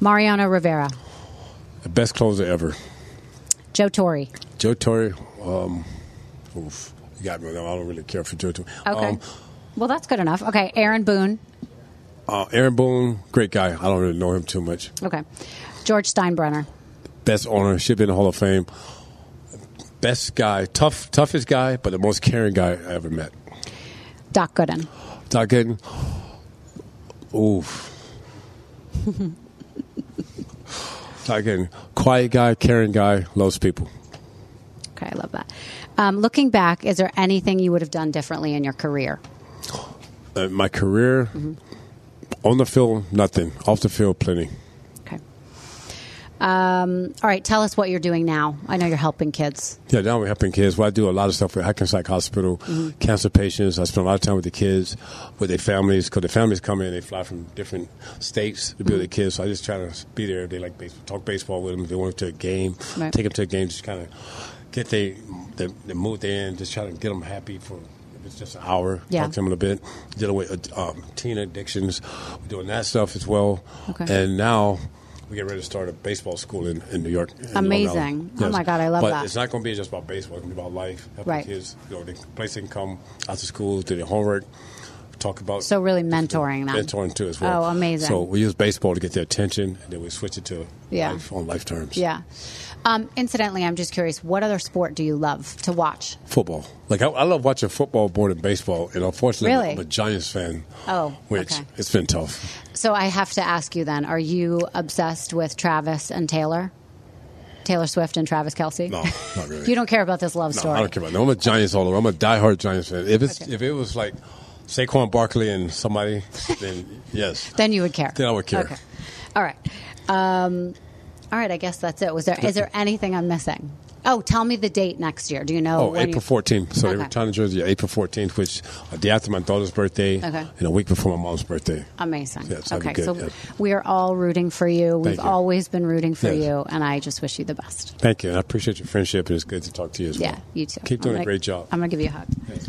Mariano Rivera. The best closer ever. Joe Torre. Joe Torre. Um, oof, you got me. I don't really care for Joe Torre. Okay. Um, well, that's good enough. Okay, Aaron Boone. uh, Aaron Boone, great guy. I don't really know him too much. Okay. George Steinbrenner. Best owner, should be in the Hall of Fame. Best guy, tough, toughest guy, but the most caring guy I ever met. Doc Gooden. Doc Gooden. Oof. Gooden, quiet guy, caring guy, loves people. Okay, I love that. Um, looking back, is there anything you would have done differently in your career? Uh, my career, on the field, nothing. Off the field, plenty. Um, all right, tell us what you're doing now. I know you're helping kids. Yeah, now we're helping kids. Well, I do a lot of stuff with Hackensack Hospital, cancer patients. I spend a lot of time with the kids, with their families, because the families come in, they fly from different states to be with their kids. So I just try to be there if they like baseball, talk baseball with them. If they want to a game, Right. take them to a game, just kind of get they, the, the mood they're in, just try to get them happy for if it's just an hour. Yeah. Talk to them a little bit. Dealing with um, teen addictions, we're doing that stuff as well. Okay. And now we get ready to start a baseball school in, in New York. in Amazing. Island. Oh my God, I love but that. It's not going to be just about baseball. It's going to be about life. Helping Right. kids, you know, the place they can come after school, do their homework, talk about. So really mentoring them. Mentoring too as well. Oh, amazing. So we use baseball to get their attention, and then we switch it to Yeah. life on life terms. Yeah. Um, incidentally, I'm just curious, what other sport do you love to watch? Football. Like I, I love watching football more than baseball, and unfortunately, Really? I'm a Giants fan. Oh, which okay. it's been tough. So I have to ask you then, are you obsessed with Travis and Taylor? Taylor Swift and Travis Kelce? No, not really. You don't care about this love No, story. I don't care about. No, I'm a Giants all over. I'm a diehard Giants fan. If it's Okay. if it was like Saquon Barkley and somebody, then yes. Then you would care. Then I would care. Okay. All right. Um, all right. I guess that's it. Was there? Is there anything I'm missing? Oh, tell me the date next year. Do you know? Oh, April 14th. So Okay. they return to Jersey April 14th, which uh, a day after my daughter's birthday Okay. and a week before my mom's birthday. Amazing. Yeah, so okay, good, so yeah. we are all rooting for you. We've you. always been rooting for Yes. you, and I just wish you the best. Thank you. And I appreciate your friendship, and it's good to talk to you as well. Yeah, you too. Keep doing gonna- a great job. I'm going to give you a hug. Thanks.